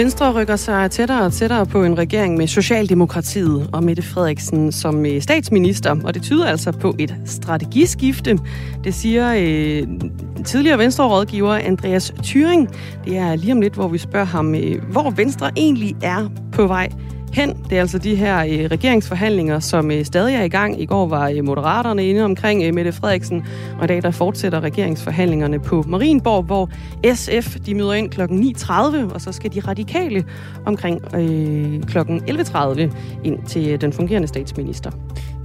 Venstre rykker sig tættere og tættere på en regering med Socialdemokratiet og Mette Frederiksen som øh, statsminister, og det tyder altså på et strategiskifte. Det siger øh, tidligere Venstre-rådgiver Andreas Thyring. Det er lige om lidt, hvor vi spørger ham, øh, hvor Venstre egentlig er på vej hen. Det er altså de her øh, regeringsforhandlinger, som øh, stadig er i gang. I går var øh, Moderaterne inde omkring øh, Mette Frederiksen, og i dag der fortsætter regeringsforhandlingerne på Marienborg, hvor SF de møder ind kl. 9.30, og så skal de radikale omkring øh, kl. 11.30 ind til øh, den fungerende statsminister.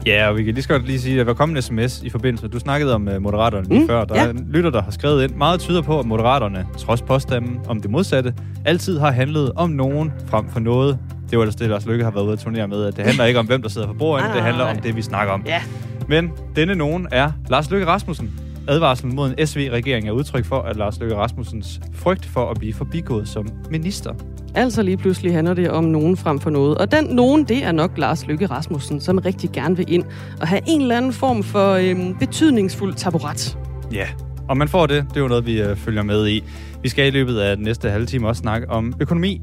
Ja, og vi kan lige så godt lige sige, at der kommet en sms i forbindelse. Du snakkede om uh, Moderaterne lige Mm, før. Der ja. er lytter, der har skrevet ind. Meget tyder på, at Moderaterne, trods påstanden om det modsatte, altid har handlet om nogen frem for noget. Det var ellers det, Lars Lykke har været ude at turnere med. At det handler ikke om, hvem der sidder på bordet, Nej, det handler nej, om det, vi snakker om. Ja. Men denne nogen er Lars Løkke Rasmussen. Advarslen mod en SV-regering er udtryk for, at Lars Løkke Rasmussens frygt for at blive forbigået som minister. Altså lige pludselig handler det om nogen frem for noget. Og den nogen, det er nok Lars Lykke Rasmussen, som rigtig gerne vil ind og have en eller anden form for øhm, betydningsfuld taburet. Ja, og man får det. Det er jo noget, vi øh, følger med i. Vi skal i løbet af den næste halve time også snakke om økonomi.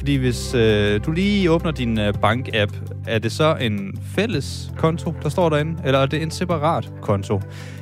Fordi hvis øh, du lige åbner din øh, bank-app, er det så en fælles konto, der står derinde, eller er det en separat konto?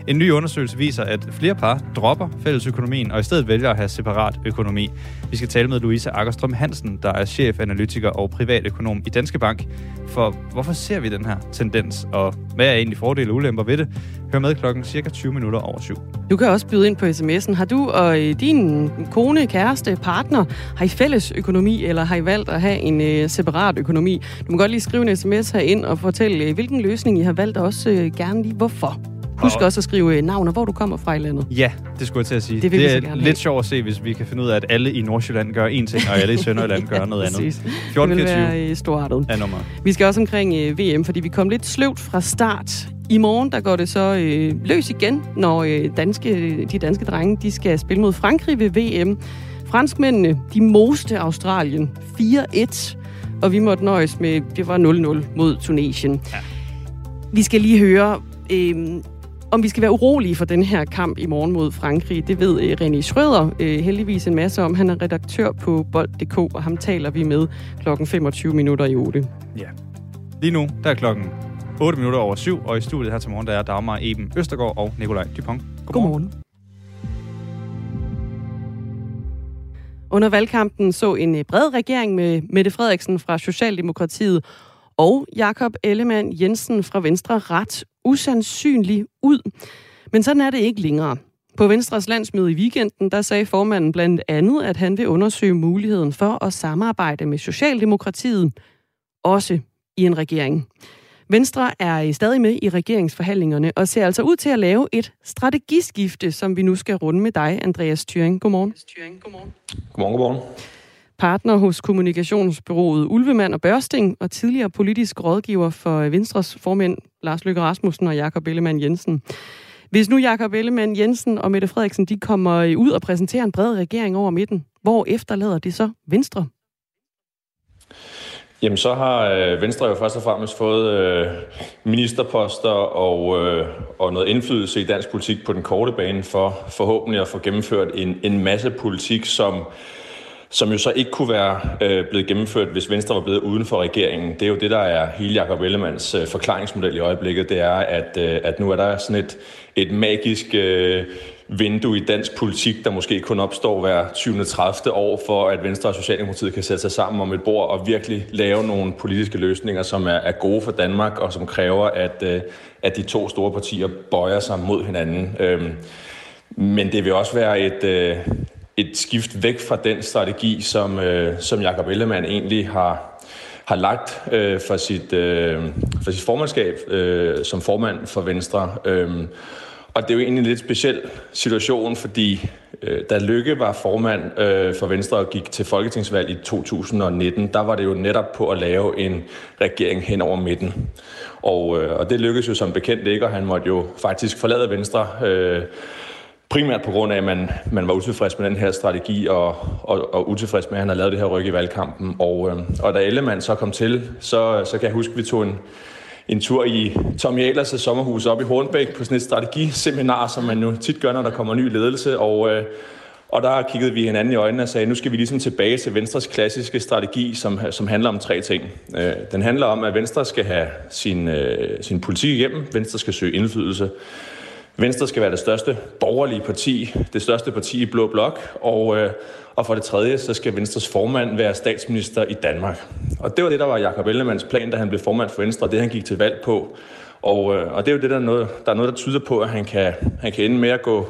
En ny undersøgelse viser, at flere par dropper fællesøkonomien og i stedet vælger at have separat økonomi. Vi skal tale med Louise Akkerstrøm Hansen, der er chef, analytiker og privatøkonom i Danske Bank. For hvorfor ser vi den her tendens, og hvad er egentlig fordele og ulemper ved det? Hør med klokken cirka 20 minutter over syv. Du kan også byde ind på sms'en. Har du og øh, din kone, kæreste, partner, har I fælles økonomi, eller har I valgt at have en øh, separat økonomi? Du må godt lige skrive en sms her ind og fortælle, øh, hvilken løsning I har valgt, og også øh, gerne lige hvorfor. Husk Og- også at skrive navn og hvor du kommer fra i landet. Ja, det skulle jeg til at sige. Det det er lidt have. sjovt at se, hvis vi kan finde ud af, at alle i Nordsjælland gør én ting, og alle i Sønderjylland gør noget andet. Præcis. Det vil 1424 være storartet. er nummer. Vi skal også omkring øh, VM, fordi vi kom lidt sløvt fra start. I morgen der går det så øh, løs igen, når øh, danske, de danske drenge de skal spille mod Frankrig ved VM. Franskmændene de moste Australien 4-1, og vi måtte nøjes med, det var 0-0 mod Tunesien. Ja. Vi skal lige høre, øh, om vi skal være urolige for den her kamp i morgen mod Frankrig. Det ved øh, René Schrøder øh, heldigvis en masse om. Han er redaktør på bold.dk, og ham taler vi med klokken 25 minutter i 8. Ja. Lige nu, der er klokken 8 minutter over syv, og i studiet her til morgen, der er Dagmar Eben Østergaard og Nikolaj Dupont. Godmorgen. Under valgkampen så en øh, bred regering med Mette Frederiksen fra Socialdemokratiet og Jakob Ellemann Jensen fra Venstre ret usandsynlig ud. Men sådan er det ikke længere. På Venstres landsmøde i weekenden, der sagde formanden blandt andet, at han vil undersøge muligheden for at samarbejde med Socialdemokratiet, også i en regering. Venstre er stadig med i regeringsforhandlingerne og ser altså ud til at lave et strategiskifte, som vi nu skal runde med dig, Andreas Thuring. Godmorgen. Godmorgen, godmorgen. Partner hos kommunikationsbyrået Ulvemand og Børsting og tidligere politisk rådgiver for Venstres formænd Lars Løkke Rasmussen og Jakob Ellemann Jensen. Hvis nu Jakob Ellemann Jensen og Mette Frederiksen de kommer ud og præsenterer en bred regering over midten, hvor efterlader det så Venstre? Jamen, så har øh, Venstre jo først og fremmest fået øh, ministerposter og, øh, og noget indflydelse i dansk politik på den korte bane for forhåbentlig at få gennemført en, en masse politik, som, som jo så ikke kunne være øh, blevet gennemført, hvis Venstre var blevet uden for regeringen. Det er jo det, der er hele Jacob Ellemanns øh, forklaringsmodel i øjeblikket. Det er, at, øh, at nu er der sådan et, et magisk øh, vindue i dansk politik, der måske kun opstår hver 20. 30. år, for at Venstre og Socialdemokratiet kan sætte sig sammen om et bord og virkelig lave nogle politiske løsninger, som er, er gode for Danmark, og som kræver, at, øh, at de to store partier bøjer sig mod hinanden. Øhm, men det vil også være et, øh, et skift væk fra den strategi, som, øh, som Jacob Ellemann egentlig har, har lagt øh, for, sit, øh, for sit formandskab øh, som formand for Venstre. Øh, og det er jo egentlig en lidt speciel situation, fordi øh, da Lykke var formand øh, for Venstre og gik til folketingsvalg i 2019, der var det jo netop på at lave en regering hen over midten. Og, øh, og det lykkedes jo som bekendt ikke, og han måtte jo faktisk forlade Venstre øh, primært på grund af, at man, man var utilfreds med den her strategi, og, og, og utilfreds med, at han havde lavet det her ryk i valgkampen. Og, øh, og da Ellemann så kom til, så, så kan jeg huske, at vi tog en, en tur i Tom Jalers sommerhus op i Hornbæk på sådan et strategiseminar, som man jo tit gør, når der kommer ny ledelse. Og, øh, Og der kiggede vi hinanden i øjnene og sagde, nu skal vi ligesom tilbage til Venstres klassiske strategi, som, som handler om tre ting. Øh, den handler om, at Venstre skal have sin, øh, sin politik igennem. Venstre skal søge indflydelse. Venstre skal være det største borgerlige parti, det største parti i Blå Blok, og, øh, og for det tredje, så skal Venstres formand være statsminister i Danmark. Og det var det, der var Jakob Ellemanns plan, da han blev formand for Venstre, og det han gik til valg på. Og, øh, og det er jo det, der er, noget, der er noget, der tyder på, at han kan, han kan ende med at gå,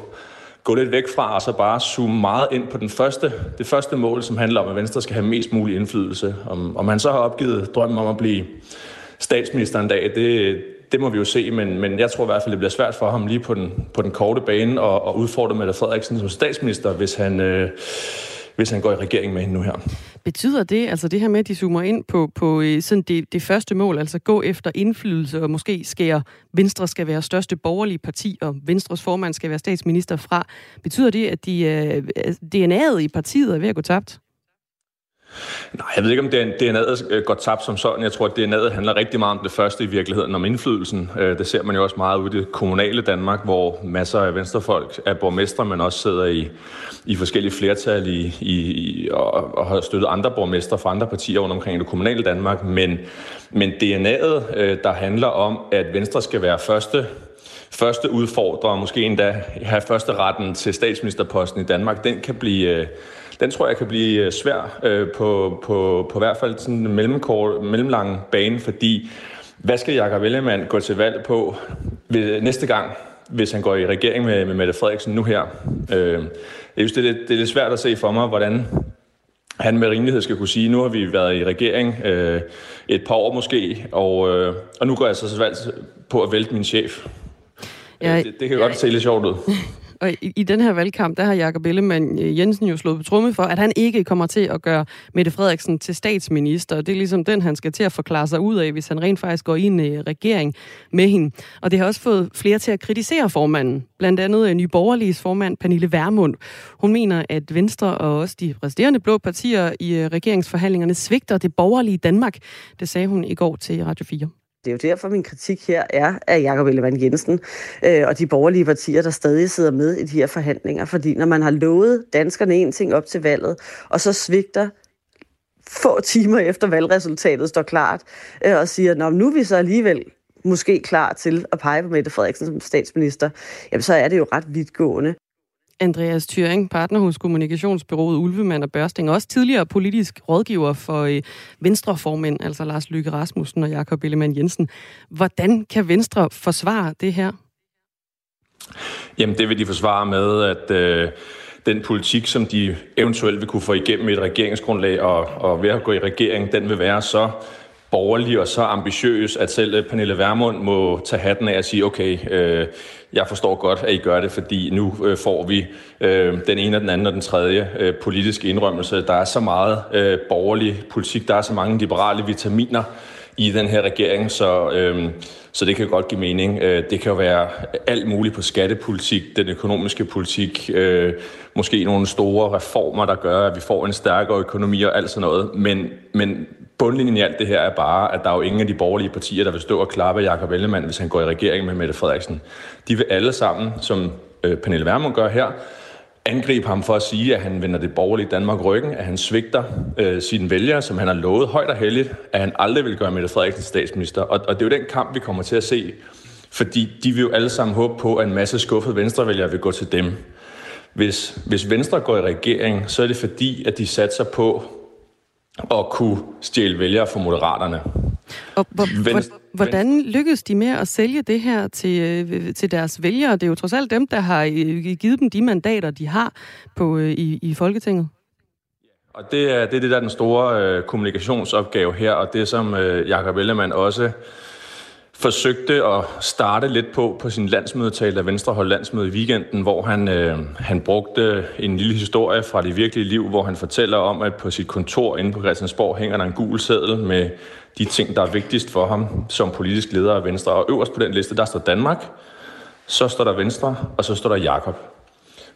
gå lidt væk fra, og så bare zoome meget ind på den første, det første mål, som handler om, at Venstre skal have mest mulig indflydelse. Om, om han så har opgivet drømmen om at blive statsminister en dag, det, det må vi jo se, men, men jeg tror i hvert fald, det bliver svært for ham lige på den, på den korte bane og, og udfordre Mette Frederiksen som statsminister, hvis han, øh, hvis han går i regering med hende nu her. Betyder det, altså det her med, at de zoomer ind på, på øh, sådan det, det første mål, altså gå efter indflydelse og måske skære Venstre skal være største borgerlige parti, og Venstres formand skal være statsminister fra, betyder det, at de, øh, altså, DNA'et i partiet er ved at gå tabt? Nej, jeg ved ikke, om DNA'et øh, går tabt som sådan. Jeg tror, at DNA'et handler rigtig meget om det første i virkeligheden, om indflydelsen. Øh, det ser man jo også meget ude i det kommunale Danmark, hvor masser af venstrefolk er borgmestre, men også sidder i, i forskellige flertal i, i, og, og har støttet andre borgmestre fra andre partier rundt omkring i det kommunale Danmark. Men, men DNA'et, øh, der handler om, at Venstre skal være første første udfordrer, måske endda have første retten til statsministerposten i Danmark, den kan blive, den tror jeg kan blive øh, svær øh, på, på, på hvert fald sådan en mellemkort, mellemlang bane, fordi hvad skal Jakob Ellemann gå til valg på ved næste gang, hvis han går i regering med, med Mette Frederiksen nu her? Øh, jeg synes, det er, lidt, det er lidt svært at se for mig, hvordan han med rimelighed skal kunne sige, nu har vi været i regering øh, et par år måske, og, øh, og nu går jeg så valgt på at vælte min chef. Ja, det, det kan godt se lidt sjovt ud. Og i, i den her valgkamp, der har Jakob Ellemann øh, Jensen jo slået på tromme for, at han ikke kommer til at gøre Mette Frederiksen til statsminister. Og det er ligesom den, han skal til at forklare sig ud af, hvis han rent faktisk går ind i øh, regering med hende. Og det har også fået flere til at kritisere formanden. Blandt andet øh, Nye Borgerliges formand, Pernille Vermund. Hun mener, at Venstre og også de resterende blå partier i øh, regeringsforhandlingerne svigter det borgerlige Danmark. Det sagde hun i går til Radio 4. Det er jo derfor, min kritik her er af Jakob Ellemann Jensen øh, og de borgerlige partier, der stadig sidder med i de her forhandlinger. Fordi når man har lovet danskerne en ting op til valget, og så svigter få timer efter valgresultatet står klart, øh, og siger, at nu er vi så alligevel måske klar til at pege på Mette Frederiksen som statsminister, jamen så er det jo ret vidtgående. Andreas Thyring, partner hos kommunikationsbyrået Ulvemand og Børsting, også tidligere politisk rådgiver for øh, Venstreformænd, altså Lars Lykke Rasmussen og Jakob Ellemann Jensen. Hvordan kan Venstre forsvare det her? Jamen, det vil de forsvare med, at øh, den politik, som de eventuelt vil kunne få igennem et regeringsgrundlag og, og ved at gå i regering, den vil være så borgerlig og så ambitiøs, at selv øh, Pernille Vermund må tage hatten af og sige, okay, øh, jeg forstår godt, at I gør det, fordi nu øh, får vi øh, den ene og den anden og den tredje øh, politiske indrømmelse. Der er så meget øh, borgerlig politik, der er så mange liberale vitaminer i den her regering, så, øh, så det kan godt give mening. Øh, det kan jo være alt muligt på skattepolitik, den økonomiske politik, øh, måske nogle store reformer, der gør, at vi får en stærkere økonomi og alt sådan noget. Men, men bundlinjen i alt det her er bare, at der er jo ingen af de borgerlige partier, der vil stå og klappe Jakob Ellemann, hvis han går i regering med Mette Frederiksen. De vil alle sammen, som øh, Pernille Vermund gør her, angribe ham for at sige, at han vender det borgerlige Danmark ryggen, at han svigter øh, sine vælgere, som han har lovet højt og heldigt, at han aldrig vil gøre Mette Frederiksen statsminister. Og, og det er jo den kamp, vi kommer til at se, fordi de vil jo alle sammen håbe på, at en masse skuffede venstrevælgere vil gå til dem. Hvis, hvis Venstre går i regering, så er det fordi, at de satser på at kunne stjæle vælgere fra moderaterne. Og hvordan lykkedes de med at sælge det her til, øh, til deres vælgere? Det er jo trods alt dem, der har øh, givet dem de mandater, de har på, øh, i, i Folketinget. Og det er, det er det, der er den store øh, kommunikationsopgave her, og det som øh, Jakob Ellemann også forsøgte at starte lidt på på sin landsmødetale, da Venstre holdt landsmøde i weekenden, hvor han, øh, han brugte en lille historie fra det virkelige liv, hvor han fortæller om, at på sit kontor inde på Christiansborg hænger der en gul seddel med de ting, der er vigtigst for ham som politisk leder af Venstre. Og øverst på den liste, der står Danmark, så står der Venstre, og så står der Jakob.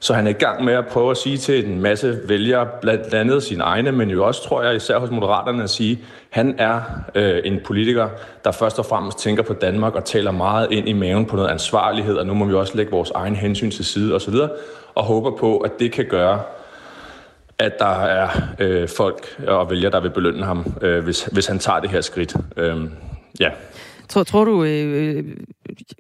Så han er i gang med at prøve at sige til en masse vælgere, blandt andet sine egne, men jo også, tror jeg, især hos Moderaterne, at sige, at han er øh, en politiker, der først og fremmest tænker på Danmark og taler meget ind i maven på noget ansvarlighed, og nu må vi også lægge vores egen hensyn til side osv., og håber på, at det kan gøre, at der er øh, folk og vælgere, der vil belønne ham, øh, hvis, hvis han tager det her skridt. Øh, ja. Tror, tror du, øh, øh,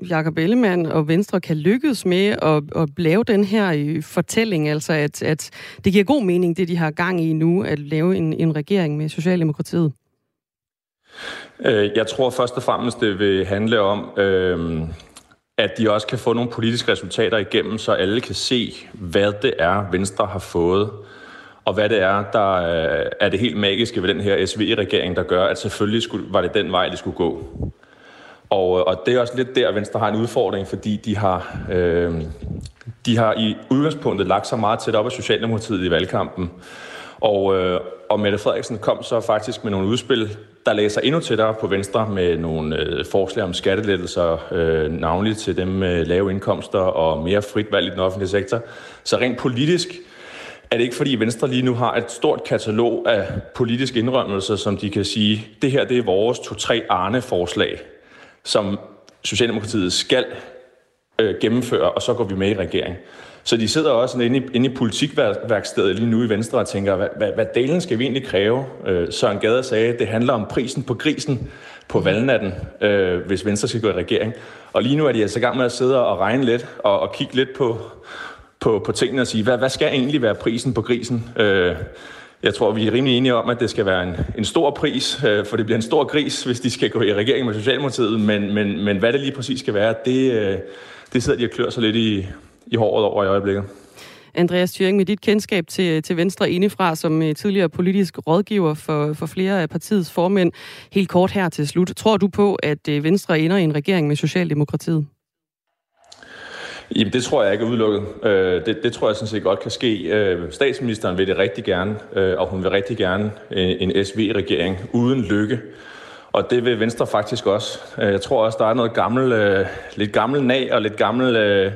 Jakob Ellemann og Venstre kan lykkes med at, at lave den her øh, fortælling, altså at, at det giver god mening, det de har gang i nu, at lave en, en regering med Socialdemokratiet? Øh, jeg tror først og fremmest, det vil handle om, øh, at de også kan få nogle politiske resultater igennem, så alle kan se, hvad det er, Venstre har fået og hvad det er, der er det helt magiske ved den her SV-regering, der gør, at selvfølgelig skulle, var det den vej, det skulle gå. Og, øh, og det er også lidt der, at Venstre har en udfordring, fordi de har, øh, de har i udgangspunktet lagt sig meget tæt op af Socialdemokratiet i valgkampen. Og, øh, og Mette Frederiksen kom så faktisk med nogle udspil, der læser endnu tættere på Venstre med nogle øh, forslag om skattelettelser, øh, navnligt til dem med lave indkomster og mere frit valg i den offentlige sektor. Så rent politisk er det ikke fordi Venstre lige nu har et stort katalog af politiske indrømmelser, som de kan sige, det her det er vores to-tre Arne-forslag som Socialdemokratiet skal øh, gennemføre, og så går vi med i regering. Så de sidder også inde i, inde i politikværkstedet lige nu i Venstre og tænker, hvad, hvad, hvad delen skal vi egentlig kræve? Øh, Søren Gade sagde, det handler om prisen på grisen på valgnatten, øh, hvis Venstre skal gå i regering. Og lige nu er de altså i gang med at sidde og regne lidt og, og kigge lidt på, på, på tingene og sige, hvad, hvad skal egentlig være prisen på grisen? Øh, jeg tror, vi er rimelig enige om, at det skal være en, en stor pris, øh, for det bliver en stor gris, hvis de skal gå i regering med Socialdemokratiet, men, men, men hvad det lige præcis skal være, det, øh, det sidder de og klør sig lidt i, i håret over i øjeblikket. Andreas Thuring, med dit kendskab til, til Venstre indefra som øh, tidligere politisk rådgiver for, for flere af partiets formænd, helt kort her til slut. Tror du på, at øh, Venstre ender i en regering med Socialdemokratiet? Jamen, det tror jeg ikke er udelukket. Øh, det, det tror jeg sådan set godt kan ske. Øh, statsministeren vil det rigtig gerne, øh, og hun vil rigtig gerne øh, en SV-regering uden lykke. Og det vil Venstre faktisk også. Øh, jeg tror også, der er noget gammel, øh, lidt gammel nag og lidt gammel øh,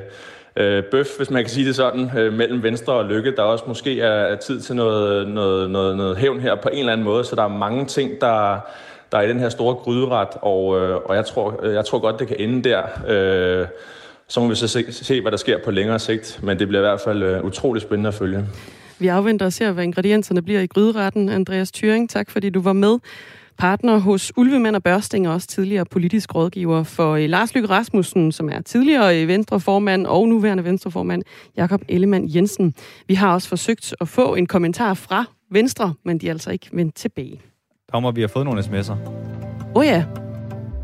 øh, bøf, hvis man kan sige det sådan, øh, mellem Venstre og Lykke. Der også måske er, er tid til noget, noget, noget, noget hævn her på en eller anden måde, så der er mange ting, der, der er i den her store gryderet, og, øh, og jeg, tror, jeg tror godt, det kan ende der. Øh, så må vi så se, se, hvad der sker på længere sigt, men det bliver i hvert fald uh, utrolig spændende at følge. Vi afventer og ser, hvad ingredienserne bliver i gryderetten. Andreas Thuring, tak fordi du var med. Partner hos Ulvemand og Børsting og også tidligere politisk rådgiver for uh, Lars Lykke Rasmussen, som er tidligere uh, Venstreformand og nuværende Venstreformand, Jakob Ellemann Jensen. Vi har også forsøgt at få en kommentar fra Venstre, men de er altså ikke vendt tilbage. Dagmar, vi har fået nogle sms'er. Åh oh ja,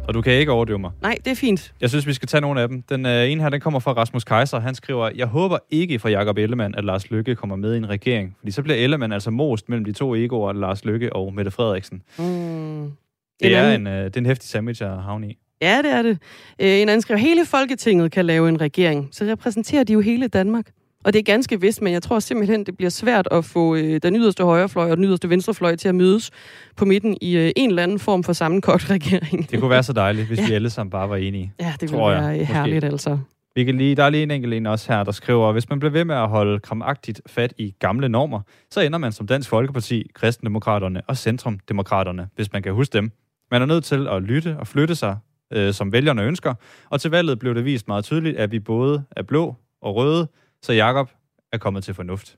og du kan ikke overdøve mig. Nej, det er fint. Jeg synes, vi skal tage nogle af dem. Den øh, ene her, den kommer fra Rasmus Kaiser. Han skriver, jeg håber ikke for Jakob Ellemann, at Lars Lykke kommer med i en regering. Fordi så bliver Ellemann altså most mellem de to egoer, Lars Lykke og Mette Frederiksen. Mm. Det, er en, øh, det er en hæftig sandwich at havne i. Ja, det er det. Øh, en anden skriver, hele Folketinget kan lave en regering. Så repræsenterer de jo hele Danmark. Og det er ganske vist, men jeg tror simpelthen, det bliver svært at få øh, den yderste højrefløj og den yderste venstrefløj til at mødes på midten i øh, en eller anden form for sammenkogt regering. Det kunne være så dejligt, hvis ja. vi alle sammen bare var enige. Ja, det kunne være jeg, herligt altså. Vi kan lige, der er lige en enkelt en også her, der skriver, hvis man bliver ved med at holde kramagtigt fat i gamle normer, så ender man som Dansk Folkeparti, Kristendemokraterne og Centrumdemokraterne, hvis man kan huske dem. Man er nødt til at lytte og flytte sig, øh, som vælgerne ønsker, og til valget blev det vist meget tydeligt, at vi både er blå og røde, så Jakob er kommet til fornuft.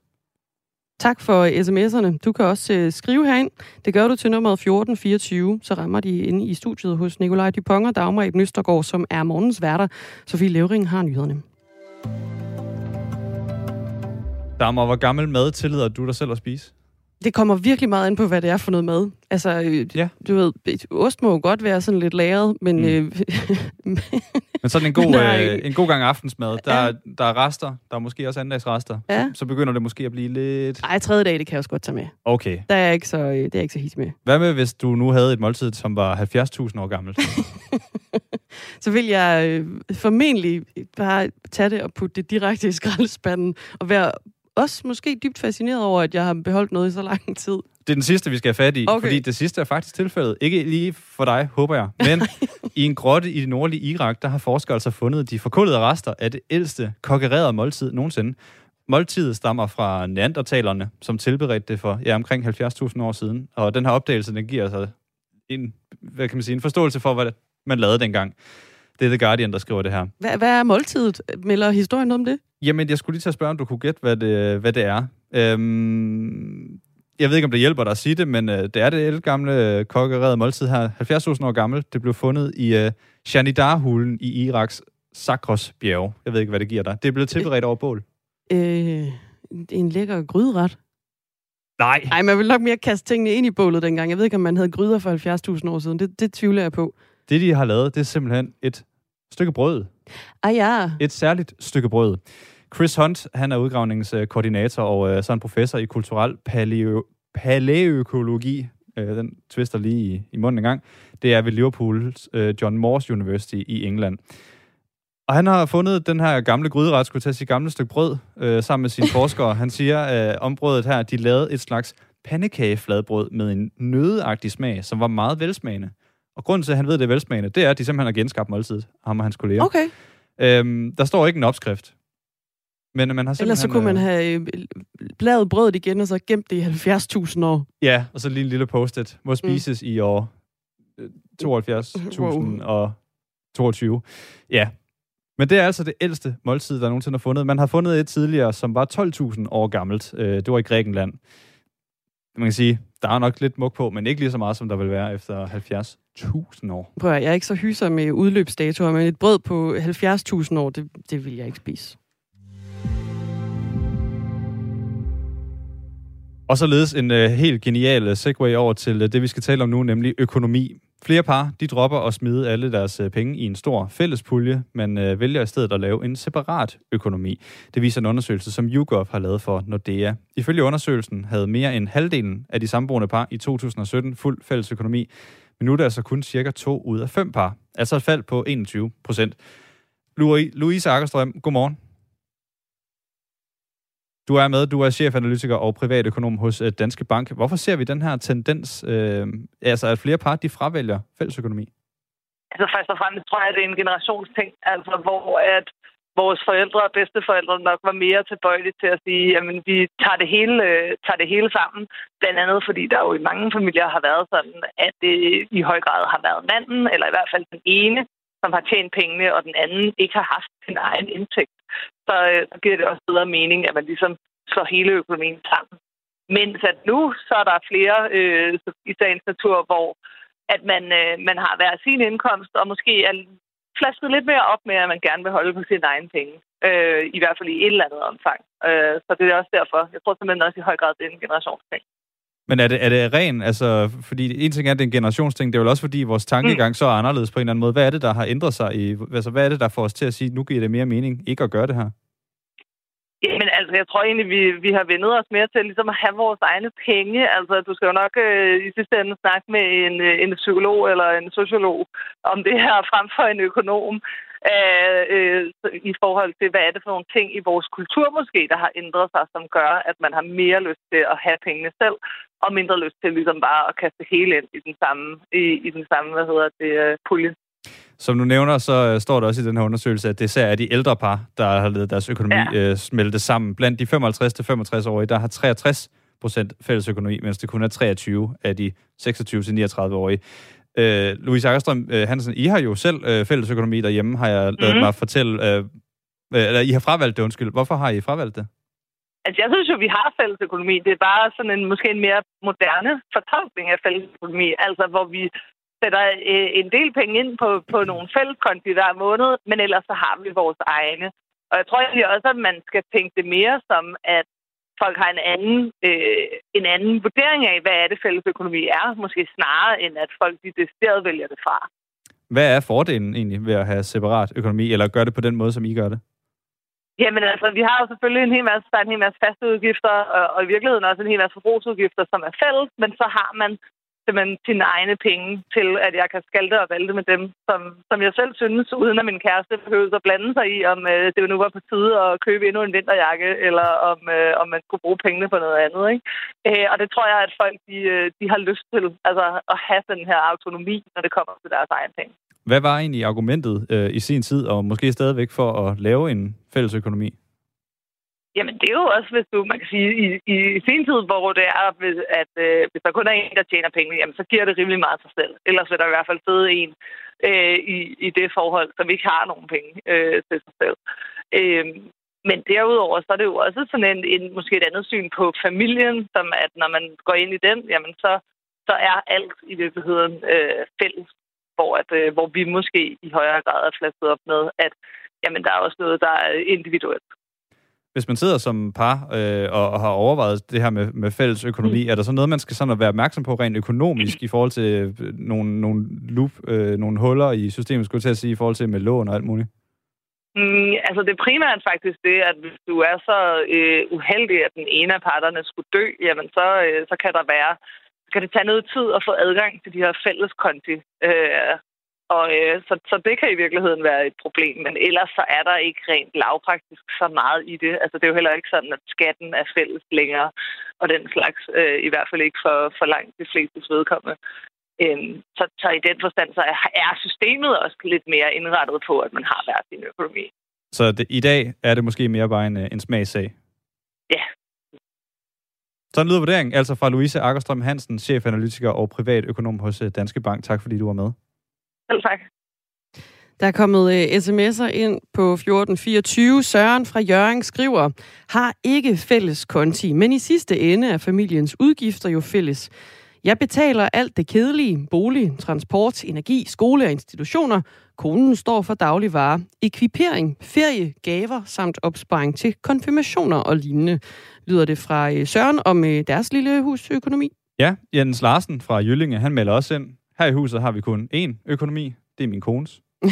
Tak for sms'erne. Du kan også uh, skrive herind. Det gør du til nummeret 1424. Så rammer de inde i studiet hos Nikolaj Dupont og Dagmar Nøstergaard, som er morgens værter. Sofie Levering har nyhederne. Dagmar, hvor gammel mad tillader du dig selv at spise? Det kommer virkelig meget ind på, hvad det er for noget mad. Altså, øh, ja. du ved, ost må jo godt være sådan lidt lagret, men... Mm. Øh, men sådan en god, øh, en god gang aftensmad, der, ja. der er rester, der er måske også andendagsrester, ja. så, så begynder det måske at blive lidt... Ej, tredje dag, det kan jeg også godt tage med. Okay. Der er ikke så, øh, det er ikke så hit med. Hvad med, hvis du nu havde et måltid, som var 70.000 år gammelt? så vil jeg øh, formentlig bare tage det og putte det direkte i skraldespanden og være også måske dybt fascineret over, at jeg har beholdt noget i så lang tid. Det er den sidste, vi skal have fat i, okay. fordi det sidste er faktisk tilfældet. Ikke lige for dig, håber jeg. Men i en grotte i det nordlige Irak, der har forskere altså fundet de forkullede rester af det ældste kokkererede måltid nogensinde. Måltidet stammer fra neandertalerne, som tilberedte det for ja, omkring 70.000 år siden. Og den her opdagelse, den giver sig en, hvad kan man sige, en forståelse for, hvad man lavede dengang. Det er The Guardian, der skriver det her. Hvad, hvad er måltidet? Melder historien om det? Jamen, jeg skulle lige til at spørge, om du kunne gætte, hvad det, hvad det er. Øhm, jeg ved ikke, om det hjælper dig at sige det, men øh, det er det ældgamle øh, kokkerede måltid her. 70.000 år gammel. Det blev fundet i øh, Shanidar-hulen i Iraks Sakros bjerge. Jeg ved ikke, hvad det giver dig. Det er blevet tilberedt over bål. Øh, en lækker gryderet. Nej. Nej, man vil nok mere kaste tingene ind i bålet dengang. Jeg ved ikke, om man havde gryder for 70.000 år siden. Det, det tvivler jeg på. Det, de har lavet, det er simpelthen et stykke brød. Ah ja. Et særligt stykke brød. Chris Hunt, han er udgravningskoordinator og øh, så en professor i kulturel paleo, paleoøkologi. Øh, den twister lige i, i munden en gang. Det er ved Liverpools øh, John Moores University i England. Og han har fundet den her gamle gryderet, skulle tage sit gamle stykke brød, øh, sammen med sine forskere. Han siger øh, om brødet her, de lavede et slags pandekagefladbrød med en nødeagtig smag, som var meget velsmagende. Og grunden til, at han ved, det er velsmagende, det er, at de simpelthen har genskabt måltidet, ham og hans kolleger. Okay. Øhm, der står ikke en opskrift. Men man har Ellers så kunne man øh, have øh, lavet brødet igen, og så gemt det i 70.000 år. Ja, og så lige en lille post-it. Må spises mm. i år øh, 72.022. Ja. Men det er altså det ældste måltid, der nogensinde har fundet. Man har fundet et tidligere, som var 12.000 år gammelt. Det var i Grækenland. Man kan sige, der er nok lidt muk på, men ikke lige så meget, som der vil være efter 70.000 år. Prøv at, jeg er ikke så hyser med udløbsdatoer, men et brød på 70.000 år, det, det vil jeg ikke spise. Og således en uh, helt genial uh, segue over til uh, det, vi skal tale om nu, nemlig økonomi. Flere par, de dropper at smide alle deres øh, penge i en stor fællespulje, men øh, vælger i stedet at lave en separat økonomi. Det viser en undersøgelse, som YouGov har lavet for Nordea. Ifølge undersøgelsen havde mere end halvdelen af de samboende par i 2017 fuld fælles økonomi, men nu er det altså kun cirka to ud af fem par. Altså et fald på 21 procent. Louise Akkerstrøm, godmorgen. Du er med, du er chefanalytiker og privatøkonom hos øh, Danske Bank. Hvorfor ser vi den her tendens, øh, altså at flere par de fravælger fællesøkonomi? Altså først og fremmest tror jeg, at det er en generationsting, altså hvor at vores forældre og bedsteforældre nok var mere tilbøjelige til at sige, at vi tager det, hele, øh, tager det hele sammen. Blandt andet fordi der jo i mange familier har været sådan, at det i høj grad har været manden, eller i hvert fald den ene, som har tjent pengene, og den anden ikke har haft sin egen indtægt. Så, øh, så giver det også bedre mening, at man ligesom slår hele økonomien sammen. Mens at nu, så er der flere øh, i sagens natur, hvor at man, øh, man har hver sin indkomst, og måske er flasket lidt mere op med, at man gerne vil holde på sine egne penge. Øh, I hvert fald i et eller andet omfang. Øh, så det er også derfor. Jeg tror simpelthen også i høj grad, det er en generationsting. Men er det, er det ren, altså, fordi en ting er, at det er en generationsting, det er vel også fordi vores tankegang mm. så er anderledes på en eller anden måde. Hvad er det, der har ændret sig i, altså hvad er det, der får os til at sige, nu giver det mere mening ikke at gøre det her? Jamen altså, jeg tror egentlig, vi, vi har vendet os mere til ligesom at have vores egne penge. Altså, du skal jo nok øh, i sidste ende snakke med en, øh, en psykolog eller en sociolog om det her frem for en økonom. Øh, øh, I forhold til, hvad er det for nogle ting i vores kultur måske, der har ændret sig, som gør, at man har mere lyst til at have pengene selv, og mindre lyst til ligesom bare at kaste hele ind i den samme, i, i den samme hvad hedder det, øh, pulje. Som du nævner, så øh, står der også i den her undersøgelse, at det især er de ældre par, der har lavet deres økonomi ja. øh, smelte sammen. Blandt de 55-65-årige, der har 63 procent fælles økonomi, mens det kun er 23 af de 26-39-årige. Øh, Louise Akkerstrøm øh, Hansen, I har jo selv øh, fælles økonomi derhjemme, har jeg lavet mm. mig fortælle. Øh, øh, eller I har fravalgt det, undskyld. Hvorfor har I fravalgt det? Altså, jeg synes jo, vi har fælles økonomi. Det er bare sådan en måske en mere moderne fortolkning af fælles økonomi. Altså, hvor vi sætter øh, en del penge ind på, på nogle fælleskonti hver måned, men ellers så har vi vores egne. Og jeg tror egentlig også, at man skal tænke det mere som, at folk har en anden, øh, en anden vurdering af, hvad er det fælles økonomi er, måske snarere end at folk de decideret vælger det fra. Hvad er fordelen egentlig ved at have separat økonomi, eller gøre det på den måde, som I gør det? Jamen altså, vi har jo selvfølgelig en hel masse, der er en hel masse faste udgifter, og, og i virkeligheden også en hel masse forbrugsudgifter, som er fælles, men så har man simpelthen sine egne penge til, at jeg kan skalte og valte med dem, som, som jeg selv synes, uden at min kæreste behøver at blande sig i, om øh, det nu var på tide at købe endnu en vinterjakke, eller om, øh, om man skulle bruge pengene på noget andet. Ikke? Øh, og det tror jeg, at folk de, øh, de har lyst til altså, at have den her autonomi, når det kommer til deres egen penge. Hvad var egentlig argumentet øh, i sin tid, og måske stadigvæk for at lave en fælles økonomi? Jamen, det er jo også, hvis du, man kan sige, i, i sin tid, hvor det er, at øh, hvis der kun er en, der tjener penge, jamen, så giver det rimelig meget sig selv. Ellers vil der i hvert fald sidde en øh, i, i det forhold, som ikke har nogen penge øh, til sig selv. Øh, men derudover, så er det jo også sådan en, en, måske et andet syn på familien, som at når man går ind i den, jamen så, så er alt i virkeligheden øh, fælles, hvor, at, øh, hvor vi måske i højere grad er flastet op med, at jamen, der er også noget, der er individuelt. Hvis man sidder som par øh, og, og har overvejet det her med, med fælles økonomi, mm. er der så noget, man skal sådan være opmærksom på rent økonomisk i forhold til øh, nogle, nogle, loop, øh, nogle huller i systemet, skulle jeg til at sige, i forhold til med lån og alt muligt? Mm, altså det primært faktisk det, at hvis du er så øh, uheldig, at den ene af parterne skulle dø, jamen så, øh, så kan der være, kan det tage noget tid at få adgang til de her fælles konti. Øh, og øh, så, så det kan i virkeligheden være et problem, men ellers så er der ikke rent lavpraktisk så meget i det. Altså det er jo heller ikke sådan, at skatten er fælles længere, og den slags, øh, i hvert fald ikke for, for langt de fleste vedkommende. Øhm, så, så i den forstand, så er systemet også lidt mere indrettet på, at man har hver sin økonomi. Så det, i dag er det måske mere bare en, øh, en smagssag? Ja. Sådan lyder vurderingen, altså fra Louise Akkerstrøm Hansen, chefanalytiker og privatøkonom hos øh, Danske Bank. Tak fordi du var med. Selv tak. Der er kommet uh, sms'er ind på 1424. Søren fra Jørgen skriver, har ikke fælles konti, men i sidste ende er familiens udgifter jo fælles. Jeg betaler alt det kedelige, bolig, transport, energi, skole og institutioner. Konen står for dagligvarer, ekvipering, ferie, gaver samt opsparing til konfirmationer og lignende, lyder det fra øh, Søren om øh, deres lille husøkonomi. Ja, Jens Larsen fra Jyllinge, han melder også ind. Her i huset har vi kun én økonomi. Det er min kones.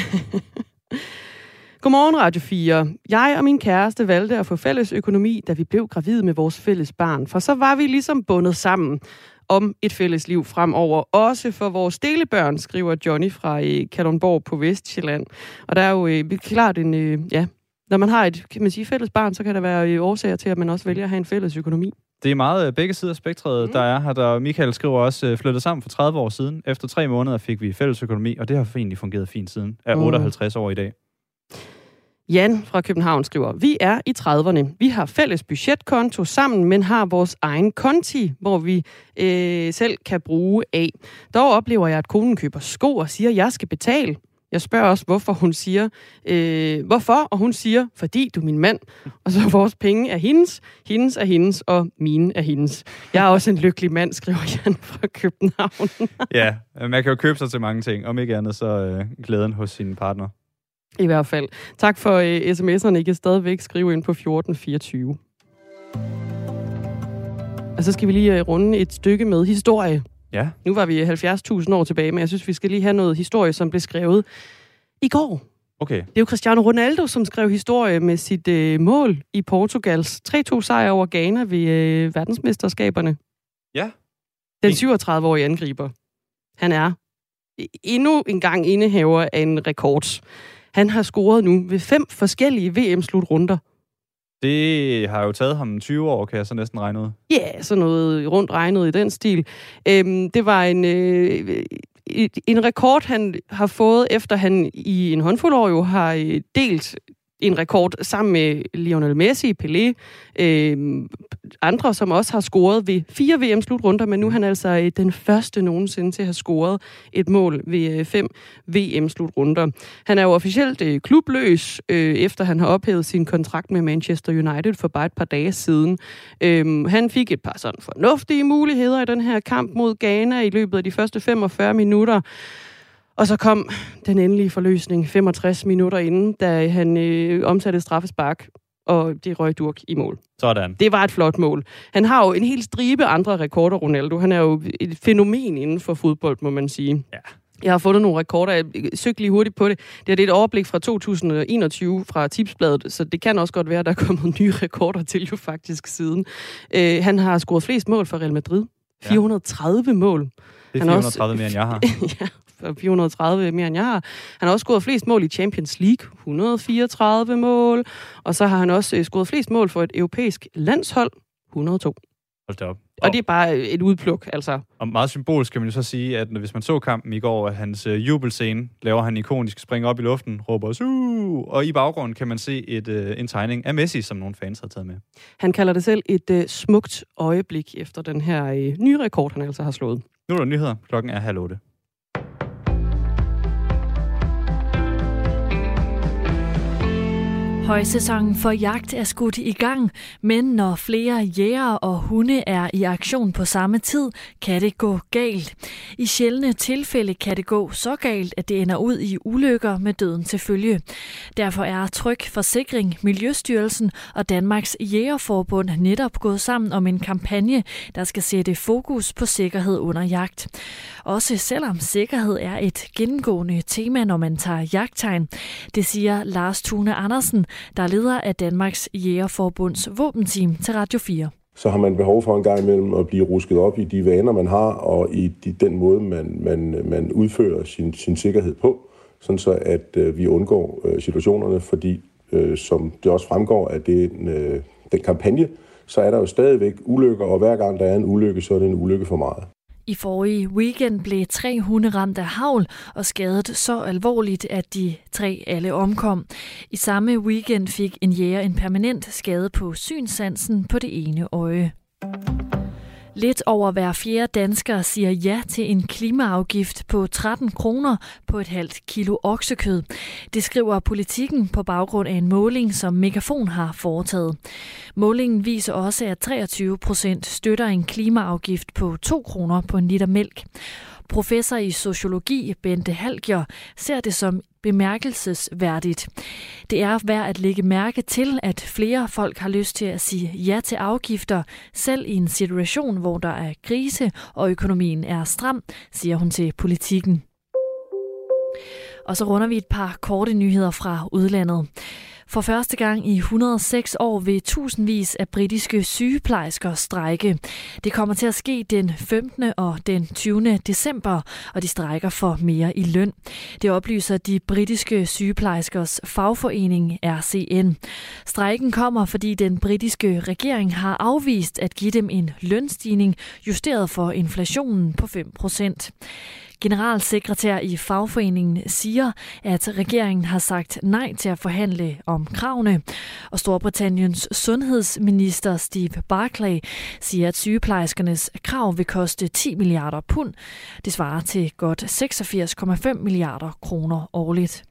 Godmorgen, Radio 4. Jeg og min kæreste valgte at få fælles økonomi, da vi blev gravide med vores fælles barn, for så var vi ligesom bundet sammen om et fælles liv fremover, også for vores delebørn, skriver Johnny fra øh, Kalundborg på Vestjylland. Og der er jo øh, klart en, øh, ja, når man har et, kan man sige, fælles barn, så kan der være øh, årsager til, at man også vælger at have en fælles økonomi. Det er meget øh, begge sider af spektret, mm. der er her. Der Michael skriver også, øh, flyttet sammen for 30 år siden. Efter tre måneder fik vi fælles økonomi, og det har egentlig fungeret fint siden. Er 58 mm. år i dag. Jan fra København skriver, vi er i 30'erne. Vi har fælles budgetkonto sammen, men har vores egen konti, hvor vi øh, selv kan bruge af. Dog oplever jeg, at konen køber sko og siger, at jeg skal betale. Jeg spørger også, hvorfor hun siger, øh, hvorfor, og hun siger, fordi du er min mand. Og så vores penge er hendes, hendes er hendes, og mine er hendes. Jeg er også en lykkelig mand, skriver Jan fra København. ja, man kan jo købe sig til mange ting. Om ikke andet, så øh, glæden hos sin partner. I hvert fald. Tak for uh, sms'erne. I kan stadigvæk skrive ind på 1424. Og så skal vi lige uh, runde et stykke med historie. Ja. Nu var vi 70.000 år tilbage, men jeg synes, vi skal lige have noget historie, som blev skrevet i går. Okay. Det er jo Cristiano Ronaldo, som skrev historie med sit uh, mål i Portugals 3-2 sejr over Ghana ved uh, verdensmesterskaberne. Ja. Den 37-årige angriber. Han er endnu en gang indehaver af en rekord. Han har scoret nu ved fem forskellige VM-slutrunder. Det har jo taget ham 20 år, kan jeg så næsten regne ud. Ja, yeah, sådan noget rundt regnet i den stil. Øhm, det var en, øh, en rekord, han har fået, efter han i en håndfuld år jo har øh, delt en rekord sammen med Lionel Messi, Pelé, øh, andre, som også har scoret ved fire VM-slutrunder, men nu er han altså øh, den første nogensinde til at have scoret et mål ved øh, fem VM-slutrunder. Han er jo officielt øh, klubløs, øh, efter han har ophævet sin kontrakt med Manchester United for bare et par dage siden. Øh, han fik et par sådan fornuftige muligheder i den her kamp mod Ghana i løbet af de første 45 minutter. Og så kom den endelige forløsning 65 minutter inden, da han øh, omsatte straffespark, og det røg durk i mål. Sådan. Det var et flot mål. Han har jo en hel stribe andre rekorder, Ronaldo. Han er jo et fænomen inden for fodbold, må man sige. Ja. Jeg har fundet nogle rekorder. Jeg søgte lige hurtigt på det. Det er et overblik fra 2021 fra Tipsbladet, så det kan også godt være, at der er kommet nye rekorder til jo faktisk siden. Øh, han har scoret flest mål for Real Madrid. 430 ja. mål. Det er 430 også, mere, end jeg har. ja, 430 mere end jeg har. Han har også scoret flest mål i Champions League, 134 mål. Og så har han også øh, scoret flest mål for et europæisk landshold, 102. Hold da op. og det er bare et udpluk, altså. Og meget symbolisk kan man jo så sige, at hvis man så kampen i går, at hans uh, jubelscene laver han ikonisk spring op i luften, råber Suh! og i baggrunden kan man se et, en tegning af Messi, som nogle fans har taget med. Han kalder det selv et uh, smukt øjeblik efter den her uh, nye rekord, han altså har slået. Nu er der nyheder. Klokken er halv otte. Højsæsonen for jagt er skudt i gang, men når flere jæger og hunde er i aktion på samme tid, kan det gå galt. I sjældne tilfælde kan det gå så galt, at det ender ud i ulykker med døden til følge. Derfor er Tryg Forsikring, Miljøstyrelsen og Danmarks Jægerforbund netop gået sammen om en kampagne, der skal sætte fokus på sikkerhed under jagt. Også selvom sikkerhed er et gennemgående tema, når man tager jagttegn. Det siger Lars Tune Andersen, der er leder af Danmarks Jægerforbunds våbenteam til Radio 4 så har man behov for en gang imellem at blive rusket op i de vaner, man har, og i de, den måde, man, man, man udfører sin, sin sikkerhed på, sådan så at øh, vi undgår øh, situationerne, fordi øh, som det også fremgår af den, øh, den kampagne, så er der jo stadigvæk ulykker, og hver gang der er en ulykke, så er det en ulykke for meget. I forrige weekend blev tre hunde ramt af havl og skadet så alvorligt, at de tre alle omkom. I samme weekend fik en jæger en permanent skade på synsansen på det ene øje. Lidt over hver fjerde dansker siger ja til en klimaafgift på 13 kroner på et halvt kilo oksekød. Det skriver politikken på baggrund af en måling, som Megafon har foretaget. Målingen viser også, at 23 procent støtter en klimaafgift på 2 kroner på en liter mælk. Professor i sociologi, Bente Halger ser det som bemærkelsesværdigt. Det er værd at lægge mærke til, at flere folk har lyst til at sige ja til afgifter, selv i en situation, hvor der er krise og økonomien er stram, siger hun til politikken. Og så runder vi et par korte nyheder fra udlandet. For første gang i 106 år vil tusindvis af britiske sygeplejersker strejke. Det kommer til at ske den 15. og den 20. december, og de strækker for mere i løn. Det oplyser de britiske sygeplejerskers fagforening RCN. Strejken kommer, fordi den britiske regering har afvist at give dem en lønstigning justeret for inflationen på 5 procent. Generalsekretær i fagforeningen siger, at regeringen har sagt nej til at forhandle om kravene. Og Storbritanniens sundhedsminister Steve Barclay siger, at sygeplejerskernes krav vil koste 10 milliarder pund. Det svarer til godt 86,5 milliarder kroner årligt.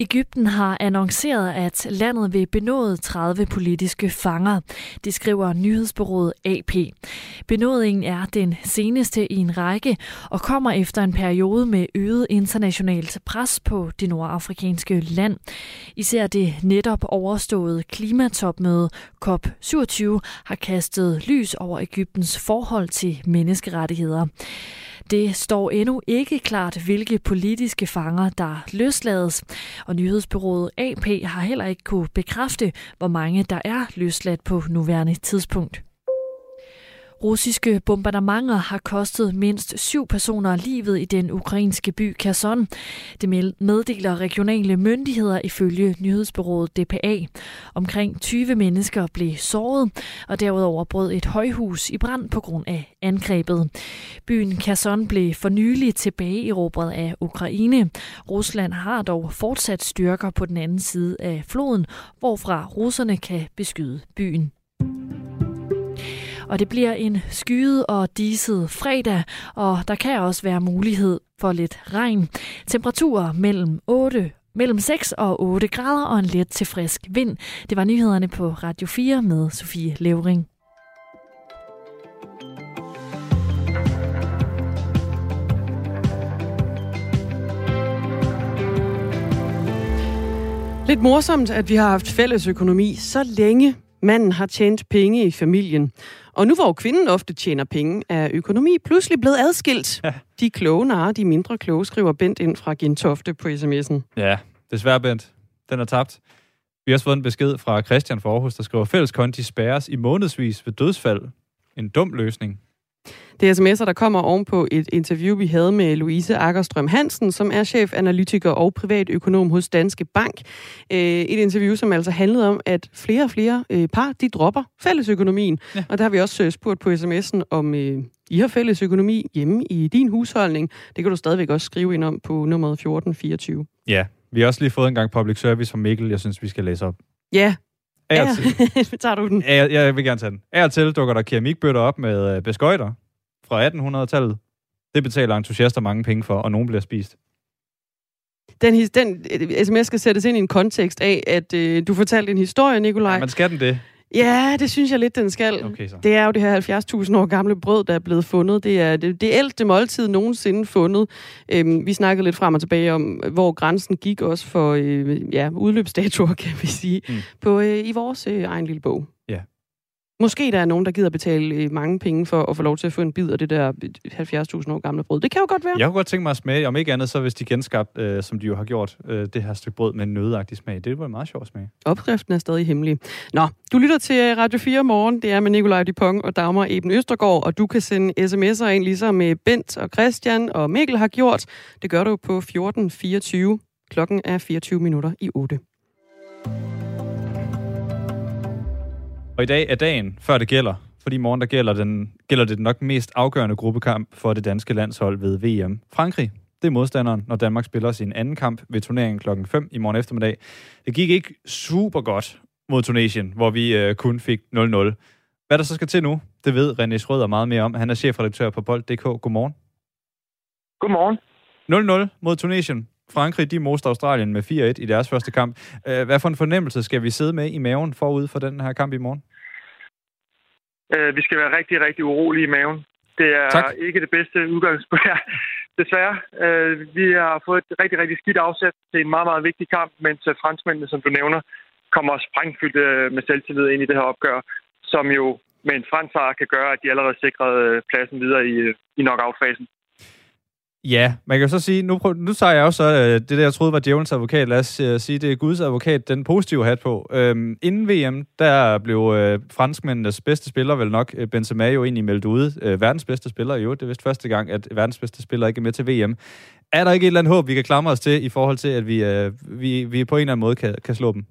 Ægypten har annonceret, at landet vil benåde 30 politiske fanger. Det skriver nyhedsbyrået AP. Benådningen er den seneste i en række og kommer efter en periode med øget internationalt pres på det nordafrikanske land. Især det netop overståede klimatopmøde COP27 har kastet lys over Ægyptens forhold til menneskerettigheder. Det står endnu ikke klart, hvilke politiske fanger, der løslades, og nyhedsbyrået AP har heller ikke kunne bekræfte, hvor mange der er løsladt på nuværende tidspunkt. Russiske bombardementer har kostet mindst syv personer livet i den ukrainske by Kherson. Det meddeler regionale myndigheder ifølge nyhedsbyrået DPA. Omkring 20 mennesker blev såret, og derudover brød et højhus i brand på grund af angrebet. Byen Kherson blev for nylig tilbage erobret af Ukraine. Rusland har dog fortsat styrker på den anden side af floden, hvorfra russerne kan beskyde byen. Og det bliver en skyet og diset fredag, og der kan også være mulighed for lidt regn. Temperaturer mellem 8 mellem 6 og 8 grader og en let til frisk vind. Det var nyhederne på Radio 4 med Sofie Levering. Lidt morsomt, at vi har haft fælles økonomi så længe. Manden har tjent penge i familien. Og nu hvor kvinden ofte tjener penge, er økonomi pludselig blevet adskilt. Ja. De kloge narer, de mindre kloge, skriver Bent ind fra Gentofte på sms'en. Ja, desværre Bent. Den er tabt. Vi har også fået en besked fra Christian fra Aarhus, der skriver, fælleskonti spærres i månedsvis ved dødsfald. En dum løsning. Det er sms'er, der kommer ovenpå et interview, vi havde med Louise Akkerstrøm Hansen, som er chefanalytiker og privatøkonom hos Danske Bank. Øh, et interview, som altså handlede om, at flere og flere øh, par, de dropper fællesøkonomien. Ja. Og der har vi også øh, spurgt på sms'en, om I har fælles økonomi hjemme i din husholdning. Det kan du stadigvæk også skrive ind om på nummeret 1424. Ja, vi har også lige fået en gang public service fra Mikkel, jeg synes, vi skal læse op. Ja, af ja, tager du den? Af, jeg vil gerne tage den. Af og til dukker der keramikbøtter op med øh, beskøjter fra 1800-tallet. Det betaler entusiaster mange penge for, og nogen bliver spist. Den, den sms skal sættes ind i en kontekst af, at øh, du fortalte en historie, Nikolaj. Ja, men skal den det? Ja, det synes jeg lidt, den skal. Okay, så. Det er jo det her 70.000 år gamle brød, der er blevet fundet. Det er det, det ældste måltid nogensinde fundet. Øhm, vi snakkede lidt frem og tilbage om, hvor grænsen gik også for øh, ja, udløbsdatoer, kan vi sige, mm. på, øh, i vores øh, egen lille bog. Måske der er nogen, der gider betale øh, mange penge for at få lov til at få en bid af det der 70.000 år gamle brød. Det kan jo godt være. Jeg kunne godt tænke mig at smage, om ikke andet, så hvis de genskabt, øh, som de jo har gjort, øh, det her stykke brød med en nødagtig smag. Det var en meget sjov smag. Opskriften er stadig hemmelig. Nå, du lytter til Radio 4 morgen. Det er med Nikolaj Dupont og Dagmar Eben Østergaard, og du kan sende sms'er ind, ligesom med Bent og Christian og Mikkel har gjort. Det gør du på 1424. Klokken er 24 minutter i 8. Og i dag er dagen, før det gælder. Fordi i morgen der gælder, den, gælder det nok mest afgørende gruppekamp for det danske landshold ved VM. Frankrig, det er modstanderen, når Danmark spiller sin anden kamp ved turneringen klokken 5 i morgen eftermiddag. Det gik ikke super godt mod Tunesien, hvor vi øh, kun fik 0-0. Hvad der så skal til nu, det ved René Schrøder meget mere om. Han er chefredaktør på Bold.dk. Godmorgen. Godmorgen. 0-0 mod Tunesien. Frankrig, de moster Australien med 4-1 i deres første kamp. Øh, hvad for en fornemmelse skal vi sidde med i maven forud for den her kamp i morgen? Øh, vi skal være rigtig, rigtig urolige i maven. Det er tak. ikke det bedste udgangspunkt. Desværre. Øh, vi har fået et rigtig, rigtig skidt afsæt til en meget, meget vigtig kamp, mens franskmændene, som du nævner, kommer sprængfyldt med selvtillid ind i det her opgør, som jo med en fransk kan gøre, at de allerede sikrede pladsen videre i, i knockout-fasen. Ja, man kan jo så sige, nu, prøv, nu tager jeg også så øh, det der, jeg troede var djævelens advokat. Lad os øh, sige, det er Guds advokat, den positive hat på. Øhm, inden VM, der blev øh, franskmændenes bedste spiller, vel nok øh, Benzema jo egentlig meldt ude. øh, verdens bedste spiller jo. Det er vist første gang, at verdens bedste spiller ikke er med til VM. Er der ikke et eller andet håb, vi kan klamre os til, i forhold til, at vi, øh, vi, vi på en eller anden måde kan, kan slå dem?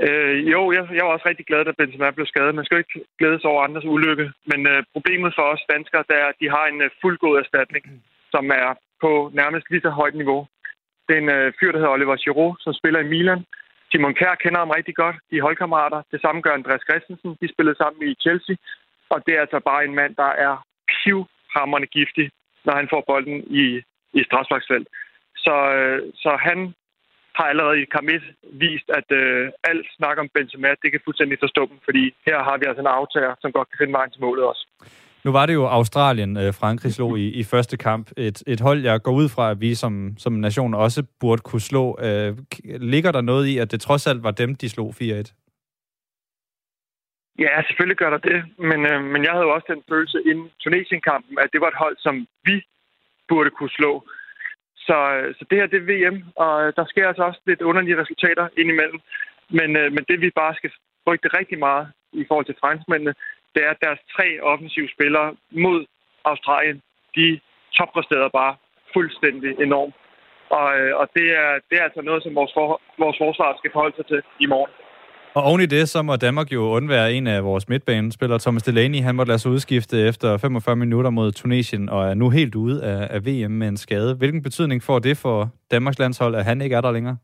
Øh, jo, jeg, jeg var også rigtig glad, da Benzema blev skadet. Man skal jo ikke glæde sig over andres ulykke. Men øh, problemet for os danskere, det er, at de har en øh, fuldgod erstatning, som er på nærmest lige så højt niveau. Det er en øh, fyr, der hedder Oliver Giroud, som spiller i Milan. Simon Kjær kender ham rigtig godt. De er holdkammerater. Det samme gør Andreas Christensen. De spillede sammen i Chelsea. Og det er altså bare en mand, der er pivhammerende giftig, når han får bolden i, i strafsparksfelt. Så, øh, så han har allerede i kamp 1 vist, at øh, alt snak om Benzema, det kan fuldstændig forstå dem, fordi her har vi altså en aftager, som godt kan finde vejen til målet også. Nu var det jo Australien, øh, Frankrig slog i, i første kamp. Et, et hold, jeg går ud fra, at vi som, som nation også burde kunne slå. Øh, ligger der noget i, at det trods alt var dem, de slog 4-1? Ja, selvfølgelig gør der det. Men, øh, men jeg havde jo også den følelse inden Tunesien-kampen, at det var et hold, som vi burde kunne slå. Så, øh, så det her, det er VM, og øh, der sker altså også lidt underlige resultater indimellem. Men, øh, men det, vi bare skal frygte rigtig meget i forhold til franskmændene, det er, at deres tre offensive spillere mod Australien, de toppræsterede bare fuldstændig enormt. Og, og det, er, det er altså noget, som vores, for, vores forsvar skal forholde sig til i morgen. Og oven i det, så må Danmark jo undvære en af vores midtbanespillere, Thomas Delaney. Han måtte lade sig udskifte efter 45 minutter mod Tunesien, og er nu helt ude af, af VM med en skade. Hvilken betydning får det for Danmarks landshold, at han ikke er der længere?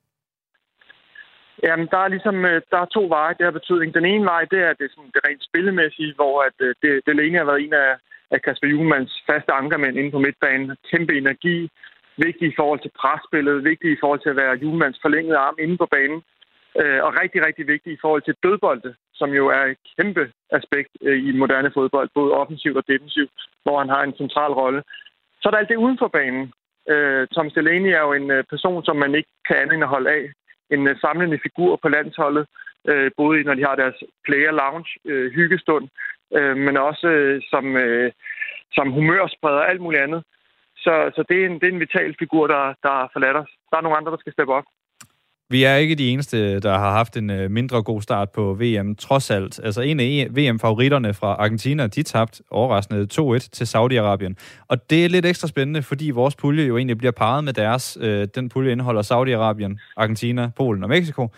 Jamen, der er ligesom øh, der er to veje, det har betydning. Den ene vej, det er det, sådan, det rent spillemæssige, hvor at, øh, det, Delaney har været en af, af Kasper Juhlmanns faste ankermænd inde på midtbanen. Kæmpe energi, vigtig i forhold til presspillet, vigtig i forhold til at være Juhlmanns forlængede arm inde på banen. Øh, og rigtig, rigtig vigtigt i forhold til dødbolde, som jo er et kæmpe aspekt øh, i moderne fodbold, både offensivt og defensivt, hvor han har en central rolle. Så er der alt det uden for banen. Øh, Tom Delaney er jo en øh, person, som man ikke kan andet end at holde af. En øh, samlende figur på landsholdet, øh, både når de har deres player lounge, øh, hyggestund, øh, men også øh, som, øh, som humørspreder og alt muligt andet. Så, så det, er en, det er en vital figur, der, der forladt os. Der er nogle andre, der skal steppe op. Vi er ikke de eneste, der har haft en øh, mindre god start på VM, trods alt. Altså en af e- VM-favoritterne fra Argentina, de tabte overraskende 2-1 til Saudi-Arabien. Og det er lidt ekstra spændende, fordi vores pulje jo egentlig bliver parret med deres. Øh, den pulje indeholder Saudi-Arabien, Argentina, Polen og Mexico.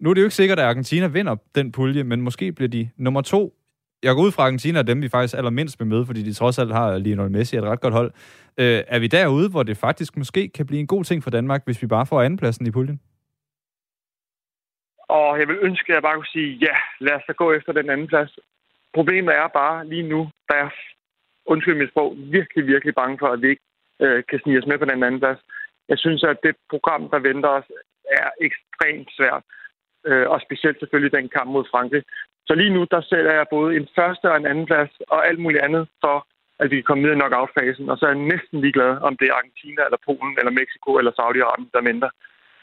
Nu er det jo ikke sikkert, at Argentina vinder den pulje, men måske bliver de nummer to. Jeg går ud fra Argentina, dem vi faktisk allermindst vil møde, fordi de trods alt har Lionel Messi et ret godt hold. Øh, er vi derude, hvor det faktisk måske kan blive en god ting for Danmark, hvis vi bare får andenpladsen i puljen? Og jeg vil ønske, at jeg bare kunne sige, ja, lad os da gå efter den anden plads. Problemet er bare lige nu, der er, undskyld mit sprog, virkelig, virkelig bange for, at vi ikke øh, kan snige os med på den anden plads. Jeg synes, at det program, der venter os, er ekstremt svært. Øh, og specielt selvfølgelig den kamp mod Frankrig. Så lige nu, der sætter jeg både en første og en anden plads, og alt muligt andet for, at vi kan komme videre i knockout-fasen. Og så er jeg næsten ligeglad, om det er Argentina, eller Polen, eller Mexico, eller Saudi-Arabien, der venter.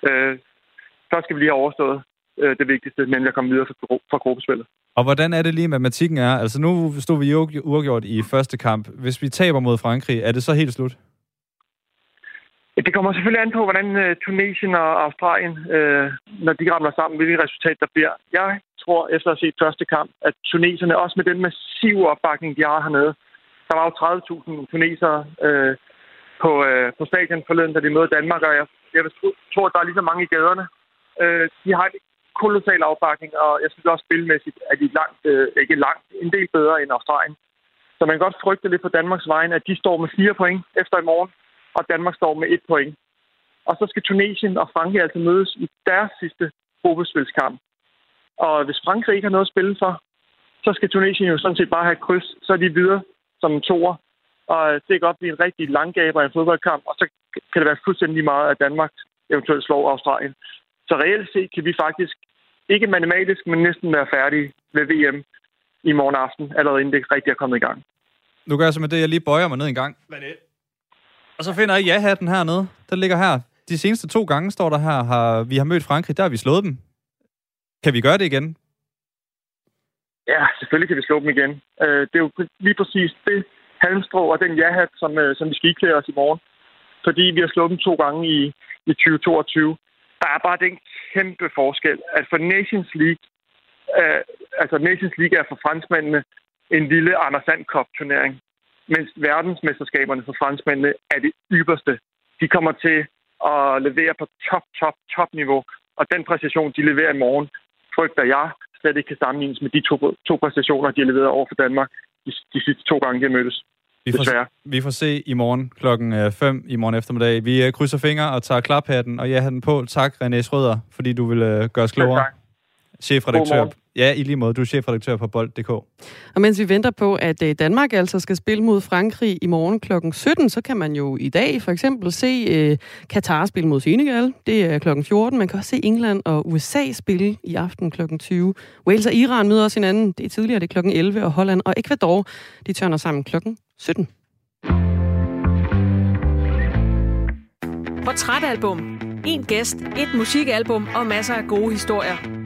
Øh, så skal vi lige have overstået øh, det vigtigste, nemlig at komme videre fra, fra gruppespillet. Og hvordan er det lige, matematikken er? Altså nu stod vi jo uafgjort i første kamp. Hvis vi taber mod Frankrig, er det så helt slut? Det kommer selvfølgelig an på, hvordan uh, Tunesien og Australien, uh, når de ramler sammen, hvilket resultat der bliver. Jeg tror, efter at have set første kamp, at tuneserne, også med den massive opbakning, de har hernede, der var jo 30.000 tunesere uh, på, uh, på stadion forleden, da de mødte Danmark, og jeg, jeg tror, at der er lige så mange i gaderne. Uh, de har et kolossal opbakning, og jeg synes også spilmæssigt, at de langt, øh, ikke langt, en del bedre end Australien. Så man kan godt frygte lidt på Danmarks vegne, at de står med fire point efter i morgen, og Danmark står med et point. Og så skal Tunesien og Frankrig altså mødes i deres sidste gruppespilskamp. Og hvis Frankrig ikke har noget at spille for, så skal Tunesien jo sådan set bare have kryds, så er de videre som en toer. Og det kan godt blive en rigtig langgaber i en fodboldkamp, og så kan det være fuldstændig meget, at Danmark eventuelt slår Australien. Så reelt set kan vi faktisk ikke matematisk, men næsten være færdige ved VM i morgen aften, allerede inden det rigtig er kommet i gang. Nu gør jeg så med det, jeg lige bøjer mig ned en gang. Og så finder jeg ja-hatten hernede. Den ligger her. De seneste to gange står der her, har, vi har mødt Frankrig, der har vi slået dem. Kan vi gøre det igen? Ja, selvfølgelig kan vi slå dem igen. Øh, det er jo lige præcis det halmstrå og den ja-hat, som, øh, som vi skal iklæde os i morgen. Fordi vi har slået dem to gange i, i 2022 der er bare den kæmpe forskel, at for Nations League, øh, altså Nations League er for franskmændene en lille Anders Sand turnering mens verdensmesterskaberne for franskmændene er det ypperste. De kommer til at levere på top, top, top niveau, og den præcision, de leverer i morgen, frygter jeg slet ikke kan sammenlignes med de to, to præstationer, de har leveret over for Danmark de, de sidste to gange, de har mødtes. Vi får, vi får se i morgen klokken 5 øh, i morgen eftermiddag. Vi øh, krydser fingre og tager klaphatten og ja den på. Tak, René Schrøder, fordi du vil uh, gøre os klogere. Chefredaktør. Ja, i lige måde. Du er chefredaktør på Bold.dk. Og mens vi venter på, at Danmark altså skal spille mod Frankrig i morgen kl. 17, så kan man jo i dag for eksempel se uh, Katar spille mod Senegal. Det er kl. 14. Man kan også se England og USA spille i aften kl. 20. Wales og Iran møder også hinanden. Det er tidligere, det er kl. 11. Og Holland og Ecuador, de tørner sammen kl. 17. Portrætalbum. En gæst, et musikalbum og masser af gode historier.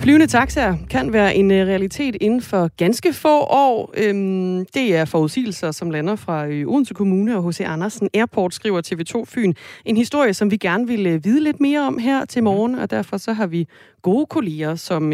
Flyvende taxaer kan være en øh, realitet inden for ganske få år. Øhm, det er forudsigelser, som lander fra øh, Odense Kommune og H.C. Andersen Airport, skriver TV2 Fyn. En historie, som vi gerne vil øh, vide lidt mere om her til morgen, og derfor så har vi gode kolleger, som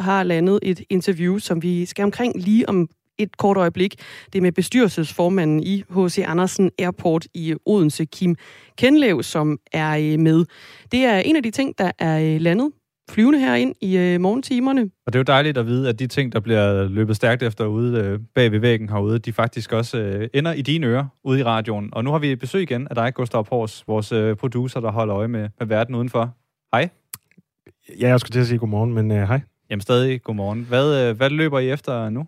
har landet et interview, som vi skal omkring lige om et kort øjeblik. Det er med bestyrelsesformanden i H.C. Andersen Airport i Odense, Kim Kenlev, som er med. Det er en af de ting, der er landet flyvende her ind i øh, morgentimerne. Og det er jo dejligt at vide, at de ting, der bliver løbet stærkt efter ude øh, bag ved væggen herude, de faktisk også øh, ender i dine ører ude i radioen. Og nu har vi besøg igen af dig, Gustav Pors, vores øh, producer, der holder øje med, med verden udenfor. Hej. Ja, jeg skulle til at sige godmorgen, men øh, hej. Jamen stadig godmorgen. Hvad, øh, hvad løber I efter nu?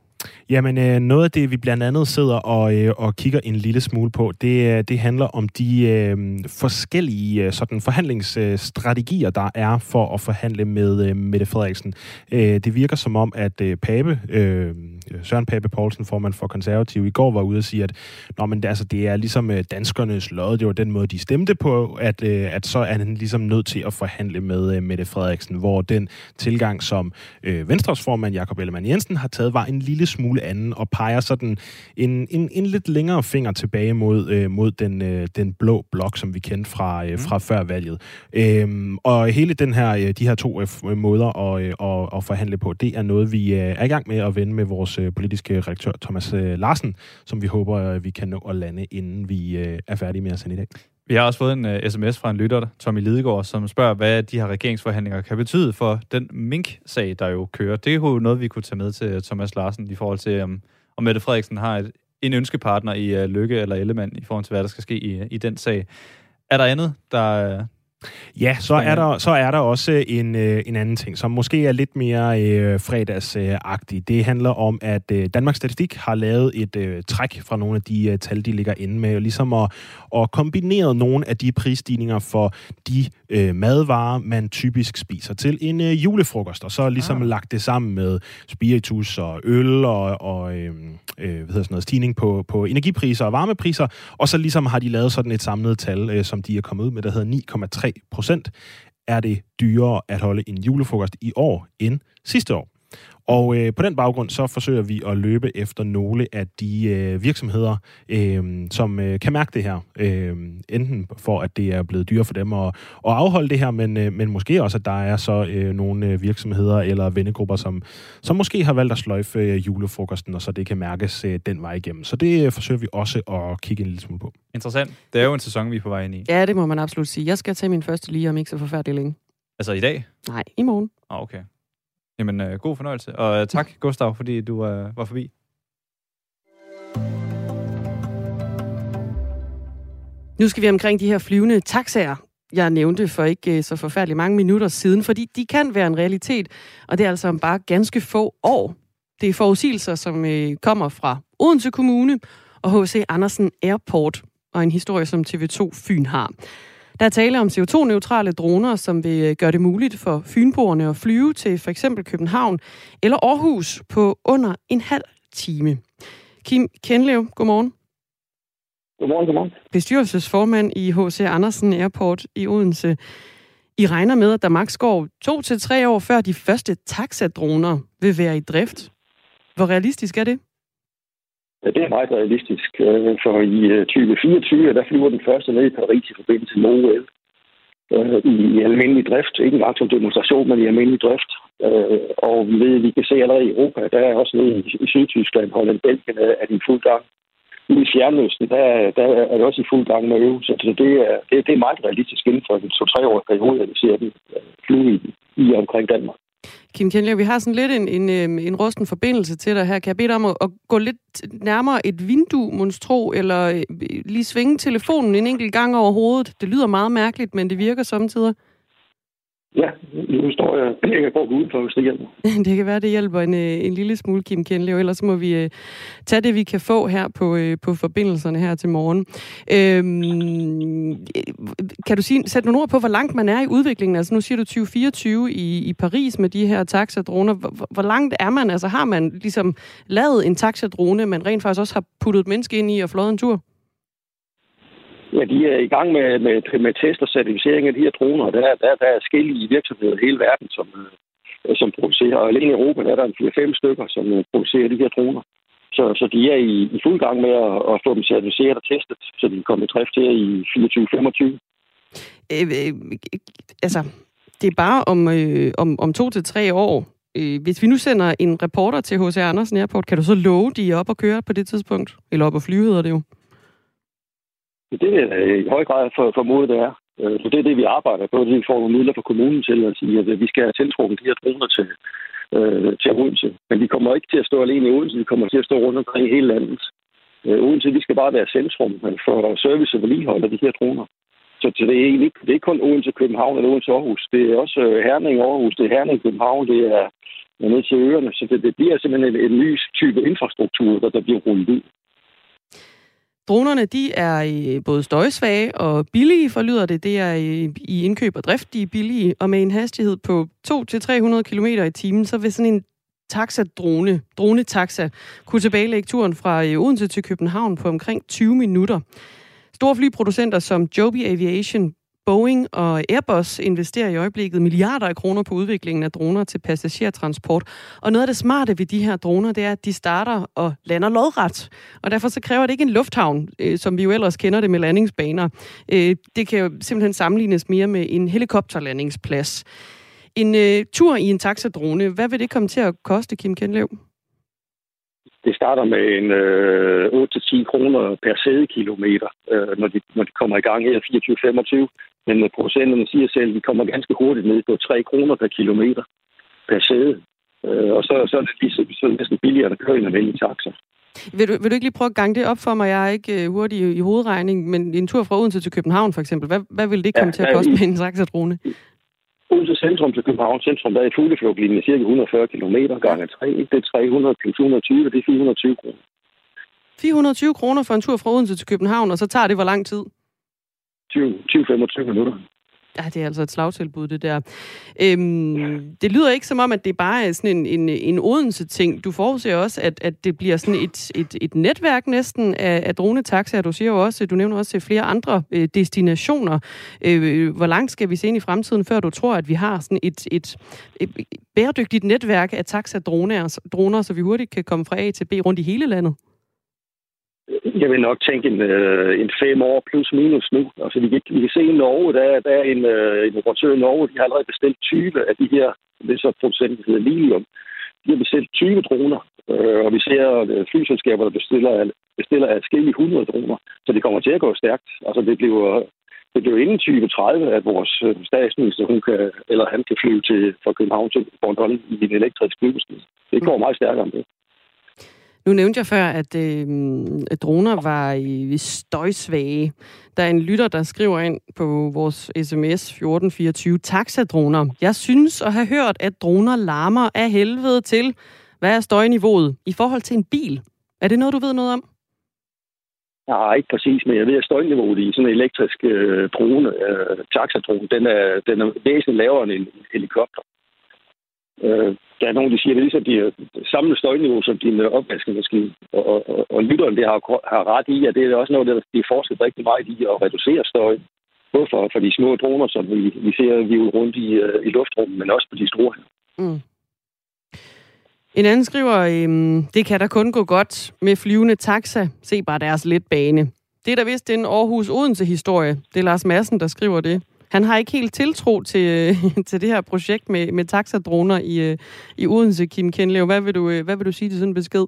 Jamen, øh, noget af det, vi blandt andet sidder og, øh, og kigger en lille smule på, det, øh, det handler om de øh, forskellige øh, sådan forhandlingsstrategier, der er for at forhandle med øh, Mette Frederiksen. Øh, det virker som om, at øh, Pape, øh, Søren Pape Poulsen, formand for Konservativ, i går var ude og sige, at Nå, men det, altså, det er ligesom øh, danskernes lod, det var den måde, de stemte på, at, øh, at så er han ligesom nødt til at forhandle med øh, Mette Frederiksen, hvor den tilgang, som øh, Venstres formand Jakob Ellemann Jensen har taget, var en lille smule anden og peger sådan en, en, en lidt længere finger tilbage mod, øh, mod den, øh, den blå blok, som vi kendte fra, øh, mm. fra før valget. Øhm, og hele den her, øh, de her to øh, måder at, øh, at, at forhandle på, det er noget, vi øh, er i gang med at vende med vores øh, politiske redaktør Thomas øh, Larsen, som vi håber, øh, vi kan nå at lande, inden vi øh, er færdige med at sende i dag. Vi har også fået en øh, uh, sms fra en lytter, Tommy Lidegaard, som spørger, hvad de her regeringsforhandlinger kan betyde for den mink-sag, der jo kører. Det er jo noget, vi kunne tage med til øh, Thomas Larsen i forhold til, um, om Mette Frederiksen har et, en ønskepartner i uh, Lykke eller Ellemann i forhold til, hvad der skal ske i, i den sag. Er der andet, der, Ja, så er der, så er der også en, øh, en anden ting, som måske er lidt mere øh, fredagsagtig. Det handler om, at øh, Danmarks Statistik har lavet et øh, træk fra nogle af de øh, tal, de ligger inde med, og ligesom at, at kombinere nogle af de prisstigninger for de øh, madvarer, man typisk spiser til en øh, julefrokost, og så ligesom ah. lagt det sammen med spiritus og øl og, og øh, øh, hvad hedder sådan noget, stigning på, på energipriser og varmepriser, og så ligesom har de lavet sådan et samlet tal, øh, som de er kommet ud med, der hedder 9,3 procent er det dyrere at holde en julefrokost i år end sidste år. Og øh, på den baggrund så forsøger vi at løbe efter nogle af de øh, virksomheder, øh, som øh, kan mærke det her. Øh, enten for, at det er blevet dyrere for dem at, at afholde det her, men, øh, men måske også, at der er så øh, nogle øh, virksomheder eller vennegrupper, som, som måske har valgt at sløjfe øh, julefrokosten, og så det kan mærkes øh, den vej igennem. Så det øh, forsøger vi også at kigge en lille smule på. Interessant. Det er jo en sæson, vi er på vej ind i. Ja, det må man absolut sige. Jeg skal tage min første lige om ikke så forfærdeligt længe. Altså i dag? Nej, i morgen. Ah, okay. Jamen, øh, god fornøjelse. Og øh, tak, Gustav, fordi du øh, var forbi. Nu skal vi omkring de her flyvende taxaer, jeg nævnte for ikke øh, så forfærdeligt mange minutter siden, fordi de kan være en realitet, og det er altså om bare ganske få år. Det er forudsigelser, som øh, kommer fra Odense Kommune og H.C. Andersen Airport, og en historie, som TV2 Fyn har. Der er tale om CO2-neutrale droner, som vil øh, gøre det muligt for fynboerne at flyve til for eksempel København eller Aarhus på under en halv time. Kim Kenlev, godmorgen. Godmorgen, godmorgen. Bestyrelsesformand i H.C. Andersen Airport i Odense. I regner med, at der maks går to til tre år før de første taxadroner vil være i drift. Hvor realistisk er det? Ja, det er meget realistisk, øh, for i øh, 2024, der flyver den første ned i Paris i forbindelse med OL. Øh, I almindelig drift, ikke engang som demonstration, men i almindelig drift. Øh, og vi ved, at vi kan se allerede i Europa, der er også nede i Sydtyskland, Holland, Belgien, er de i fuld gang. I Fjernøsten, der, der er det også i fuld gang med øvelse. Så det er, det, det er meget realistisk inden for en to-tre-årig periode, at vi ser den flyve i, i omkring Danmark. Kim Kjellner, vi har sådan lidt en, en, øhm, en rusten forbindelse til dig her. Kan jeg bede dig om at, at gå lidt nærmere et vindue, monstro, eller øh, lige svinge telefonen en enkelt gang over hovedet? Det lyder meget mærkeligt, men det virker samtidig. Ja, nu står jeg, jeg kan gå udenfor, hvis det hjælper. det kan være, det hjælper en, øh, en lille smule, Kim Kenlev. Ellers må vi uh, tage det, vi kan få her på, uh, på forbindelserne her til morgen. Øhm, kan du sige, sætte nogle ord på, hvor langt man er i udviklingen? Altså nu siger du 2024 i, i Paris med de her taxadroner. Hvor, hvor langt er man? Altså har man ligesom lavet en taxadrone, men rent faktisk også har puttet et menneske ind i og flået en tur? Men de er i gang med, med, med test og certificering af de her droner. Der, der, der er forskellige virksomheder i hele verden, som, øh, som producerer. Og alene i Europa der er der en 4-5 stykker, som øh, producerer de her droner. Så, så de er i, i fuld gang med at, at få dem certificeret og testet, så de kommer i drift her i 24-25. Øh, øh, altså, det er bare om, øh, om, om to til tre år. Øh, hvis vi nu sender en reporter til H.C. Andersen Airport, kan du så love, de er op og køre på det tidspunkt? Eller op og flyve hedder det jo. Det er i høj grad for, formodet, det er. Øh, så det er det, vi arbejder på. Det vi får nogle midler fra kommunen til at sige, at vi skal have tiltrukket de her droner til, øh, til Odense. Men de kommer ikke til at stå alene i Odense, de kommer til at stå rundt omkring i hele landet. Øh, Odense, vi skal bare være centrum øh, for service og vedligehold af de her droner. Så, så det, er egentlig, det er ikke kun Odense, København eller Odense, Aarhus. Det er også øh, Herning, Aarhus, det er Herning, København, det er ned til øerne. Så det, det bliver simpelthen en, en ny type infrastruktur, der, der bliver rullet ud. Dronerne de er øh, både støjsvage og billige, for lyder det. Det er øh, i indkøb og drift, de er billige. Og med en hastighed på 2-300 km i timen, så vil sådan en taxadrone, drone-taxa, kunne tilbagelægge turen fra øh, Odense til København på omkring 20 minutter. Store flyproducenter som Joby Aviation Boeing og Airbus investerer i øjeblikket milliarder af kroner på udviklingen af droner til passagertransport. Og noget af det smarte ved de her droner, det er, at de starter og lander lodret. Og derfor så kræver det ikke en lufthavn, øh, som vi jo ellers kender det med landingsbaner. Øh, det kan jo simpelthen sammenlignes mere med en helikopterlandingsplads. En øh, tur i en taxadrone, hvad vil det komme til at koste, Kim Kenlev? Det starter med en øh, 8-10 kroner per sædekilometer, øh, når, de, når de kommer i gang her 24-25. Men øh, producenterne siger selv, at vi kommer ganske hurtigt ned på 3 kroner per kilometer per sæde. Øh, og så, så er det lige så, så næsten billigere at køre en almindelig taxa. Vil du, vil du ikke lige prøve at gange det op for mig? Jeg er ikke uh, hurtig i, i hovedregning, men en tur fra Odense til København for eksempel, hvad, hvad vil det komme ja, til at koste med en taxadrone? Odense centrum til København centrum, der er i fugleflugtlinje cirka 140 km gange 3. Det er 300 plus 120, det er 420 kroner. 420 kroner for en tur fra Odense til København, og så tager det hvor lang tid? 20-25 minutter. Ja, det er altså et slagtilbud, det der. Øhm, det lyder ikke som om, at det bare er sådan en, en, en Odense-ting. Du forudser også, at, at det bliver sådan et, et, et netværk næsten af, af dronetaxaer. Du siger jo også, du nævner også flere andre øh, destinationer. Øh, hvor langt skal vi se ind i fremtiden, før du tror, at vi har sådan et, et, et bæredygtigt netværk af taxadroner, droner, så vi hurtigt kan komme fra A til B rundt i hele landet? Jeg vil nok tænke en, øh, en fem år plus minus nu. Altså, vi, kan, vi kan se i Norge, der, der er en, øh, en operatør i Norge, de har allerede bestilt 20 af de her, det er så producenten, der hedder Lilium. De har bestilt 20 droner, øh, og vi ser øh, flyselskaber, der bestiller, bestiller adskillige 100 droner. Så det kommer til at gå stærkt. Altså, det bliver, det bliver inden 2030, at vores øh, statsminister, hun kan, eller han kan flyve til, fra København til Bornholm i en elektrisk flyvestil. Det går meget stærkere end det. Nu nævnte jeg før, at øh, droner var i støjsvage. Der er en lytter, der skriver ind på vores sms 1424, taxadroner. Jeg synes at have hørt, at droner larmer af helvede til. Hvad er støjniveauet i forhold til en bil? Er det noget, du ved noget om? Nej, ikke præcis, men jeg ved, at støjniveauet i sådan en elektrisk øh, drone, øh, taxadrone, den er, den er væsentligt lavere end en helikopter. Øh, der er nogen, der siger, at det er ligesom de samme støjniveau som din opvaskemaskine. Og, og, og lytteren det har, har ret i, at det er også noget, der er forsket rigtig meget i at reducere støj. Både for, for de små droner, som vi, vi ser vi er rundt i, øh, i luftrummet, men også på de store. Mm. En anden skriver, øhm, det kan da kun gå godt med flyvende taxa. Se bare deres letbane. Det er da vist en Aarhus-Odense-historie. Det er Lars Madsen, der skriver det. Han har ikke helt tiltro til, øh, til det her projekt med, med taxadroner i, øh, i Odense, Kim Kenlev. Hvad vil, du, øh, hvad vil du sige til sådan en besked?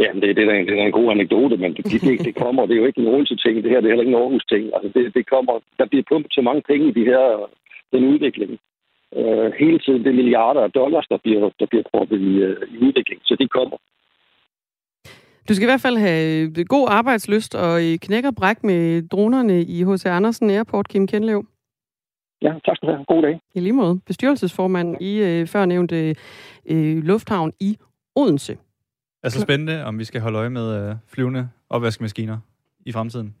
Ja, det, det, er en, det er en god anekdote, men det, det, det kommer. Det er jo ikke en Odense-ting, det her. Det er heller ikke en Aarhus-ting. Altså, det, det kommer, der bliver pumpet så mange penge i de her, den udvikling. Uh, hele tiden det er milliarder af dollars, der bliver, der bliver proppet i, uh, i udvikling. Så det kommer. Du skal i hvert fald have øh, god arbejdsløst og øh, knæk og bræk med dronerne i H.C. Andersen Airport, Kim Kenlev. Ja, tak skal du have. God dag. I lige måde. Bestyrelsesformand i øh, førnævnte øh, lufthavn i Odense. Altså spændende, om vi skal holde øje med øh, flyvende opvaskemaskiner i fremtiden.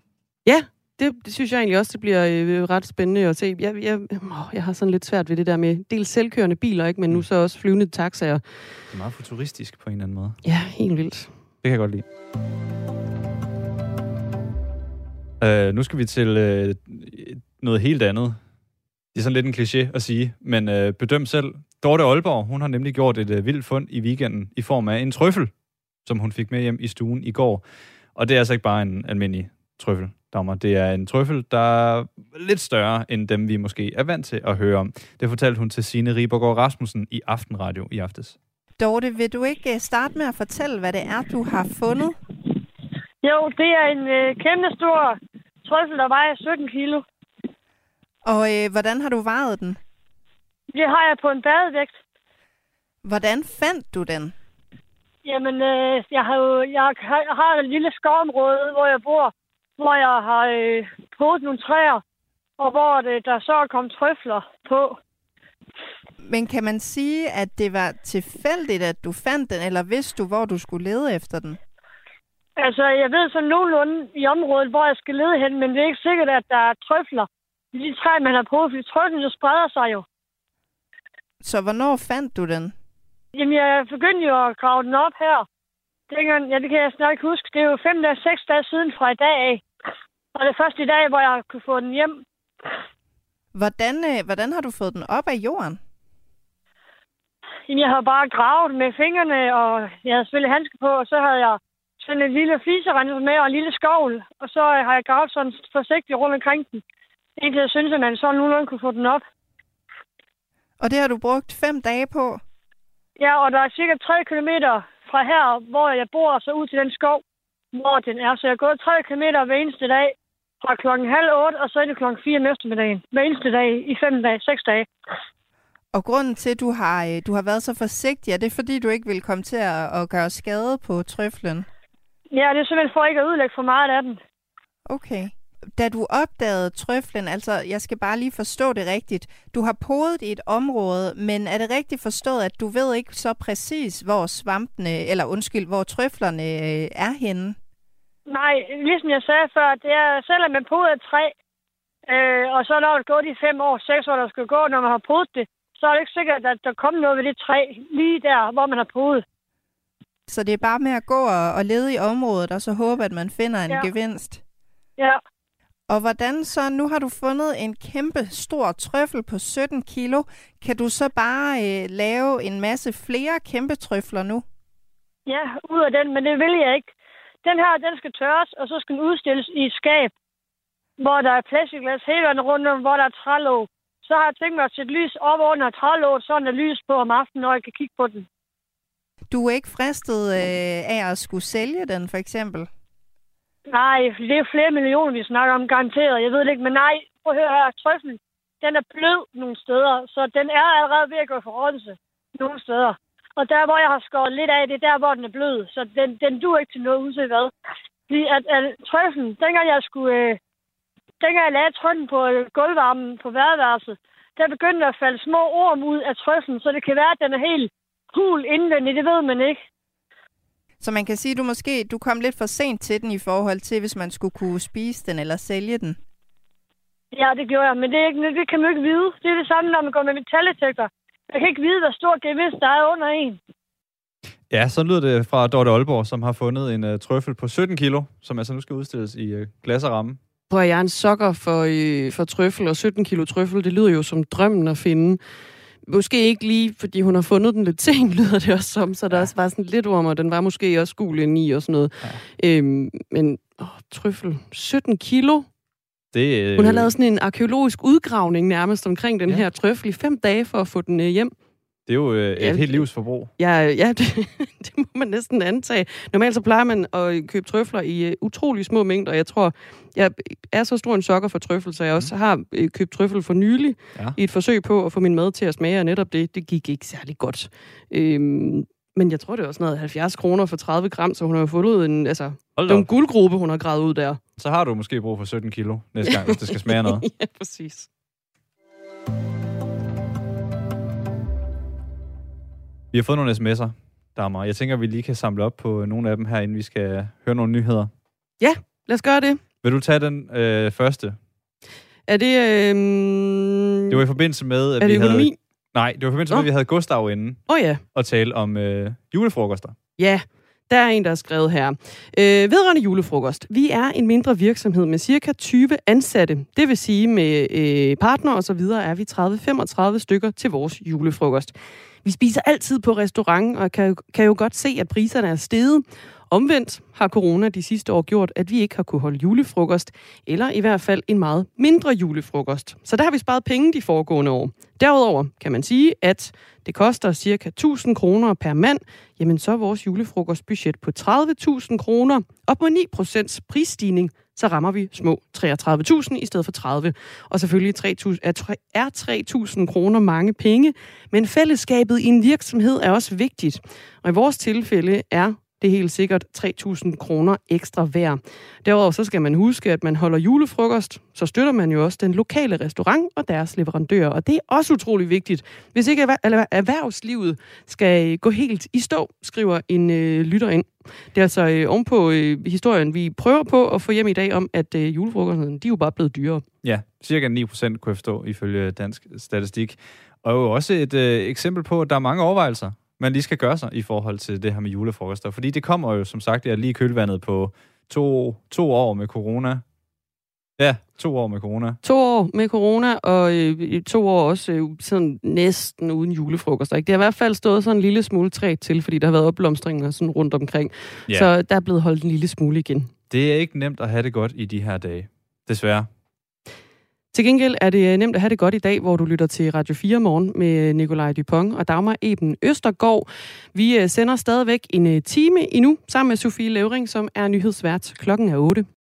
Ja, det, det synes jeg egentlig også, det bliver øh, ret spændende at se. Jeg, jeg, åh, jeg har sådan lidt svært ved det der med dels selvkørende biler, ikke, men nu mm. så også flyvende taxaer. Det er meget futuristisk på en eller anden måde. Ja, helt vildt. Det kan jeg godt lide. Uh, nu skal vi til uh, noget helt andet. Det er sådan lidt en kliché at sige, men uh, bedøm selv. Dorte Aalborg, hun har nemlig gjort et uh, vildt fund i weekenden i form af en trøffel, som hun fik med hjem i stuen i går. Og det er altså ikke bare en almindelig trøffel, dommer. Det er en trøffel, der er lidt større end dem, vi måske er vant til at høre om. Det fortalte hun til Signe Ribergaard Rasmussen i Aftenradio i aftes. Dorte, vil du ikke øh, starte med at fortælle, hvad det er, du har fundet? Jo, det er en øh, kæmpe stor trøffel, der vejer 17 kilo. Og øh, hvordan har du vejet den? Det har jeg på en badevægt. Hvordan fandt du den? Jamen, øh, jeg, har jo, jeg, jeg har et lille skovområde, hvor jeg bor, hvor jeg har øh, podet nogle træer, og hvor det, der så er kommet trøfler på. Men kan man sige, at det var tilfældigt, at du fandt den, eller vidste du, hvor du skulle lede efter den? Altså, jeg ved så nogenlunde i området, hvor jeg skal lede hen, men det er ikke sikkert, at der er trøfler i de træer, man har på, fordi trøflen spreder sig jo. Så hvornår fandt du den? Jamen, jeg begyndte jo at grave den op her. Dengang, ja, det kan jeg snart ikke huske. Det er jo fem dage, seks dage siden fra i dag af. Og det er først i dag, hvor jeg kunne få den hjem. Hvordan, øh, hvordan har du fået den op af jorden? Jamen, jeg har bare gravet med fingrene, og jeg havde selvfølgelig handske på, og så havde jeg sådan en lille fliserenser med og en lille skovl. Og så har jeg gravet sådan forsigtigt rundt omkring den. Indtil jeg synes, at man så nogenlunde kunne få den op. Og det har du brugt fem dage på? Ja, og der er cirka 3 kilometer fra her, hvor jeg bor, så ud til den skov, hvor den er. Så jeg har gået 3 kilometer hver eneste dag fra klokken halv otte, og så er det klokken 4 om eftermiddagen. Hver eneste dag i fem dage, seks dage. Og grunden til, at du har, øh, du har været så forsigtig, er det fordi, du ikke vil komme til at, at gøre skade på trøflen? Ja, det er simpelthen for ikke at ødelægge for meget af den. Okay. Da du opdagede trøflen, altså jeg skal bare lige forstå det rigtigt, du har podet i et område, men er det rigtigt forstået, at du ved ikke så præcis, hvor svampene, eller undskyld, hvor trøflerne øh, er henne? Nej, ligesom jeg sagde før, det er, selvom man poder et træ, øh, og så når det gået de fem år, seks år, der skal gå, når man har podet det, så er det ikke sikkert, at der kommer noget ved det træ lige der, hvor man har podet. Så det er bare med at gå og, og lede i området, og så håbe, at man finder en Ja. gevinst. Ja. Og hvordan så, nu har du fundet en kæmpe stor trøffel på 17 kilo. Kan du så bare øh, lave en masse flere kæmpe trøfler nu? Ja, ud af den, men det vil jeg ikke. Den her, den skal tørres, og så skal den udstilles i et skab, hvor der er plastikglas hele vejen rundt om, hvor der er trælåg. Så har jeg tænkt mig at sætte lys op under trælåget, så er der lys på om aftenen, når jeg kan kigge på den. Du er ikke fristet øh, af at skulle sælge den, for eksempel? Nej, det er flere millioner, vi snakker om, garanteret. Jeg ved det ikke, men nej, prøv at høre her. Trøffelen, den er blød nogle steder, så den er allerede ved at gå for rådelse nogle steder. Og der, hvor jeg har skåret lidt af, det er der, hvor den er blød. Så den, den duer ikke til noget uanset hvad. Fordi at, at trøffelen, dengang jeg skulle... Øh, dengang jeg lagde trøffen på øh, gulvvarmen på værværelset, der begyndte at falde små orm ud af trøffen, så det kan være, at den er helt hul indvendig. Det ved man ikke. Så man kan sige, at du måske du kom lidt for sent til den i forhold til, hvis man skulle kunne spise den eller sælge den. Ja, det gjorde jeg, men det, er ikke, det kan man ikke vide. Det er det samme, når man går med metaldetektor. Jeg kan ikke vide, hvor stor gevinst der er under en. Ja, så lyder det fra Dorte Aalborg, som har fundet en uh, trøffel på 17 kilo, som altså nu skal udstilles i uh, glas og ramme. Prøv at jeg er en sokker for, øh, for trøffel, og 17 kilo trøffel, det lyder jo som drømmen at finde. Måske ikke lige, fordi hun har fundet den lidt sent, lyder det også som, så der ja. også var sådan lidt om, og den var måske også gul indeni og sådan noget. Ja. Øhm, men åh, trøffel, 17 kilo. Det, øh, Hun har lavet sådan en arkeologisk udgravning nærmest omkring den ja. her trøffel i fem dage for at få den øh, hjem. Det er jo øh, et Ja, helt livs forbrug. Ja, ja det, det må man næsten antage. Normalt så plejer man at købe trøfler i uh, utrolig små mængder. Jeg tror, jeg er så stor en sokker for trøffel, så jeg også har uh, købt trøffel for nylig Ja. i et forsøg på at få min mad til at smage, og netop det, det gik ikke særlig godt. Øhm, men jeg tror, det var sådan noget 70 kroner for 30 gram, så hun har jo fundet en, altså, Hold det er en guldgruppe, hun har gravet ud der. Så har du måske brug for 17 kilo næste gang, hvis det skal smage noget. ja, præcis. Vi har fået nogle sms'er, damer. Jeg tænker, vi lige kan samle op på nogle af dem her, inden vi skal høre nogle nyheder. Ja, lad os gøre det. Vil du tage den øh, første? Er det... Øhm, Det var i forbindelse med, at Er vi det økonomi? havde... Nej, det var i forbindelse med, at vi havde Gustav inde Åh oh, ja. og tale om øh, julefrokoster. Ja, der er en, der har skrevet her. Øh, vedrørende julefrokost. Vi er en mindre virksomhed med cirka 20 ansatte. Det vil sige med øh, partner og så videre er vi 30-35 stykker til vores julefrokost. Vi spiser altid på restaurant og kan, kan jo godt se, at priserne er steget. Omvendt har corona de sidste år gjort, at vi ikke har kunne holde julefrokost, eller i hvert fald en meget mindre julefrokost. Så der har vi sparet penge de foregående år. Derudover kan man sige, at det koster ca. 1000 kroner per mand, jamen så er vores julefrokostbudget på 30.000 kroner. Op mod 9% prisstigning, så rammer vi små 33.000 i stedet for 30. Og selvfølgelig 3.000 er 3.000 kroner mange penge, men fællesskabet i en virksomhed er også vigtigt. Og i vores tilfælde er det er helt sikkert 3.000 kroner ekstra værd. Derudover så skal man huske, at man holder julefrokost, så støtter man jo også den lokale restaurant og deres leverandører. Og det er også utrolig vigtigt, hvis ikke erhvervslivet skal gå helt i stå, skriver en øh, lytter ind. Det er altså øh, ovenpå øh, historien, vi prøver på at få hjem i dag om, at øh, julefrokosten, de er jo bare blevet dyrere. Ja, cirka 9 procent kunne jeg forstå ifølge dansk statistik. Og jo også et øh, eksempel på, at der er mange overvejelser, man lige skal gøre sig i forhold til det her med julefrokoster. Fordi det kommer jo, som sagt, jeg lige kølvandet på to, to år med corona. Ja, to år med corona. To år med corona, og øh, to år også øh, sådan næsten uden julefrokoster. Ikke? Det har i hvert fald stået sådan en lille smule træt til, fordi der har været opblomstringer sådan rundt omkring. Ja. Så der er blevet holdt en lille smule igen. Det er ikke nemt at have det godt i de her dage. Desværre. Til gengæld er det øh, nemt at have det godt i dag, hvor du lytter til Radio 4 morgen med øh, Nikolaj Dupont og Dagmar Eben Østergaard. Vi øh, sender stadigvæk en time endnu sammen med Sofie Levering, som er nyhedsvært. Klokken er 8.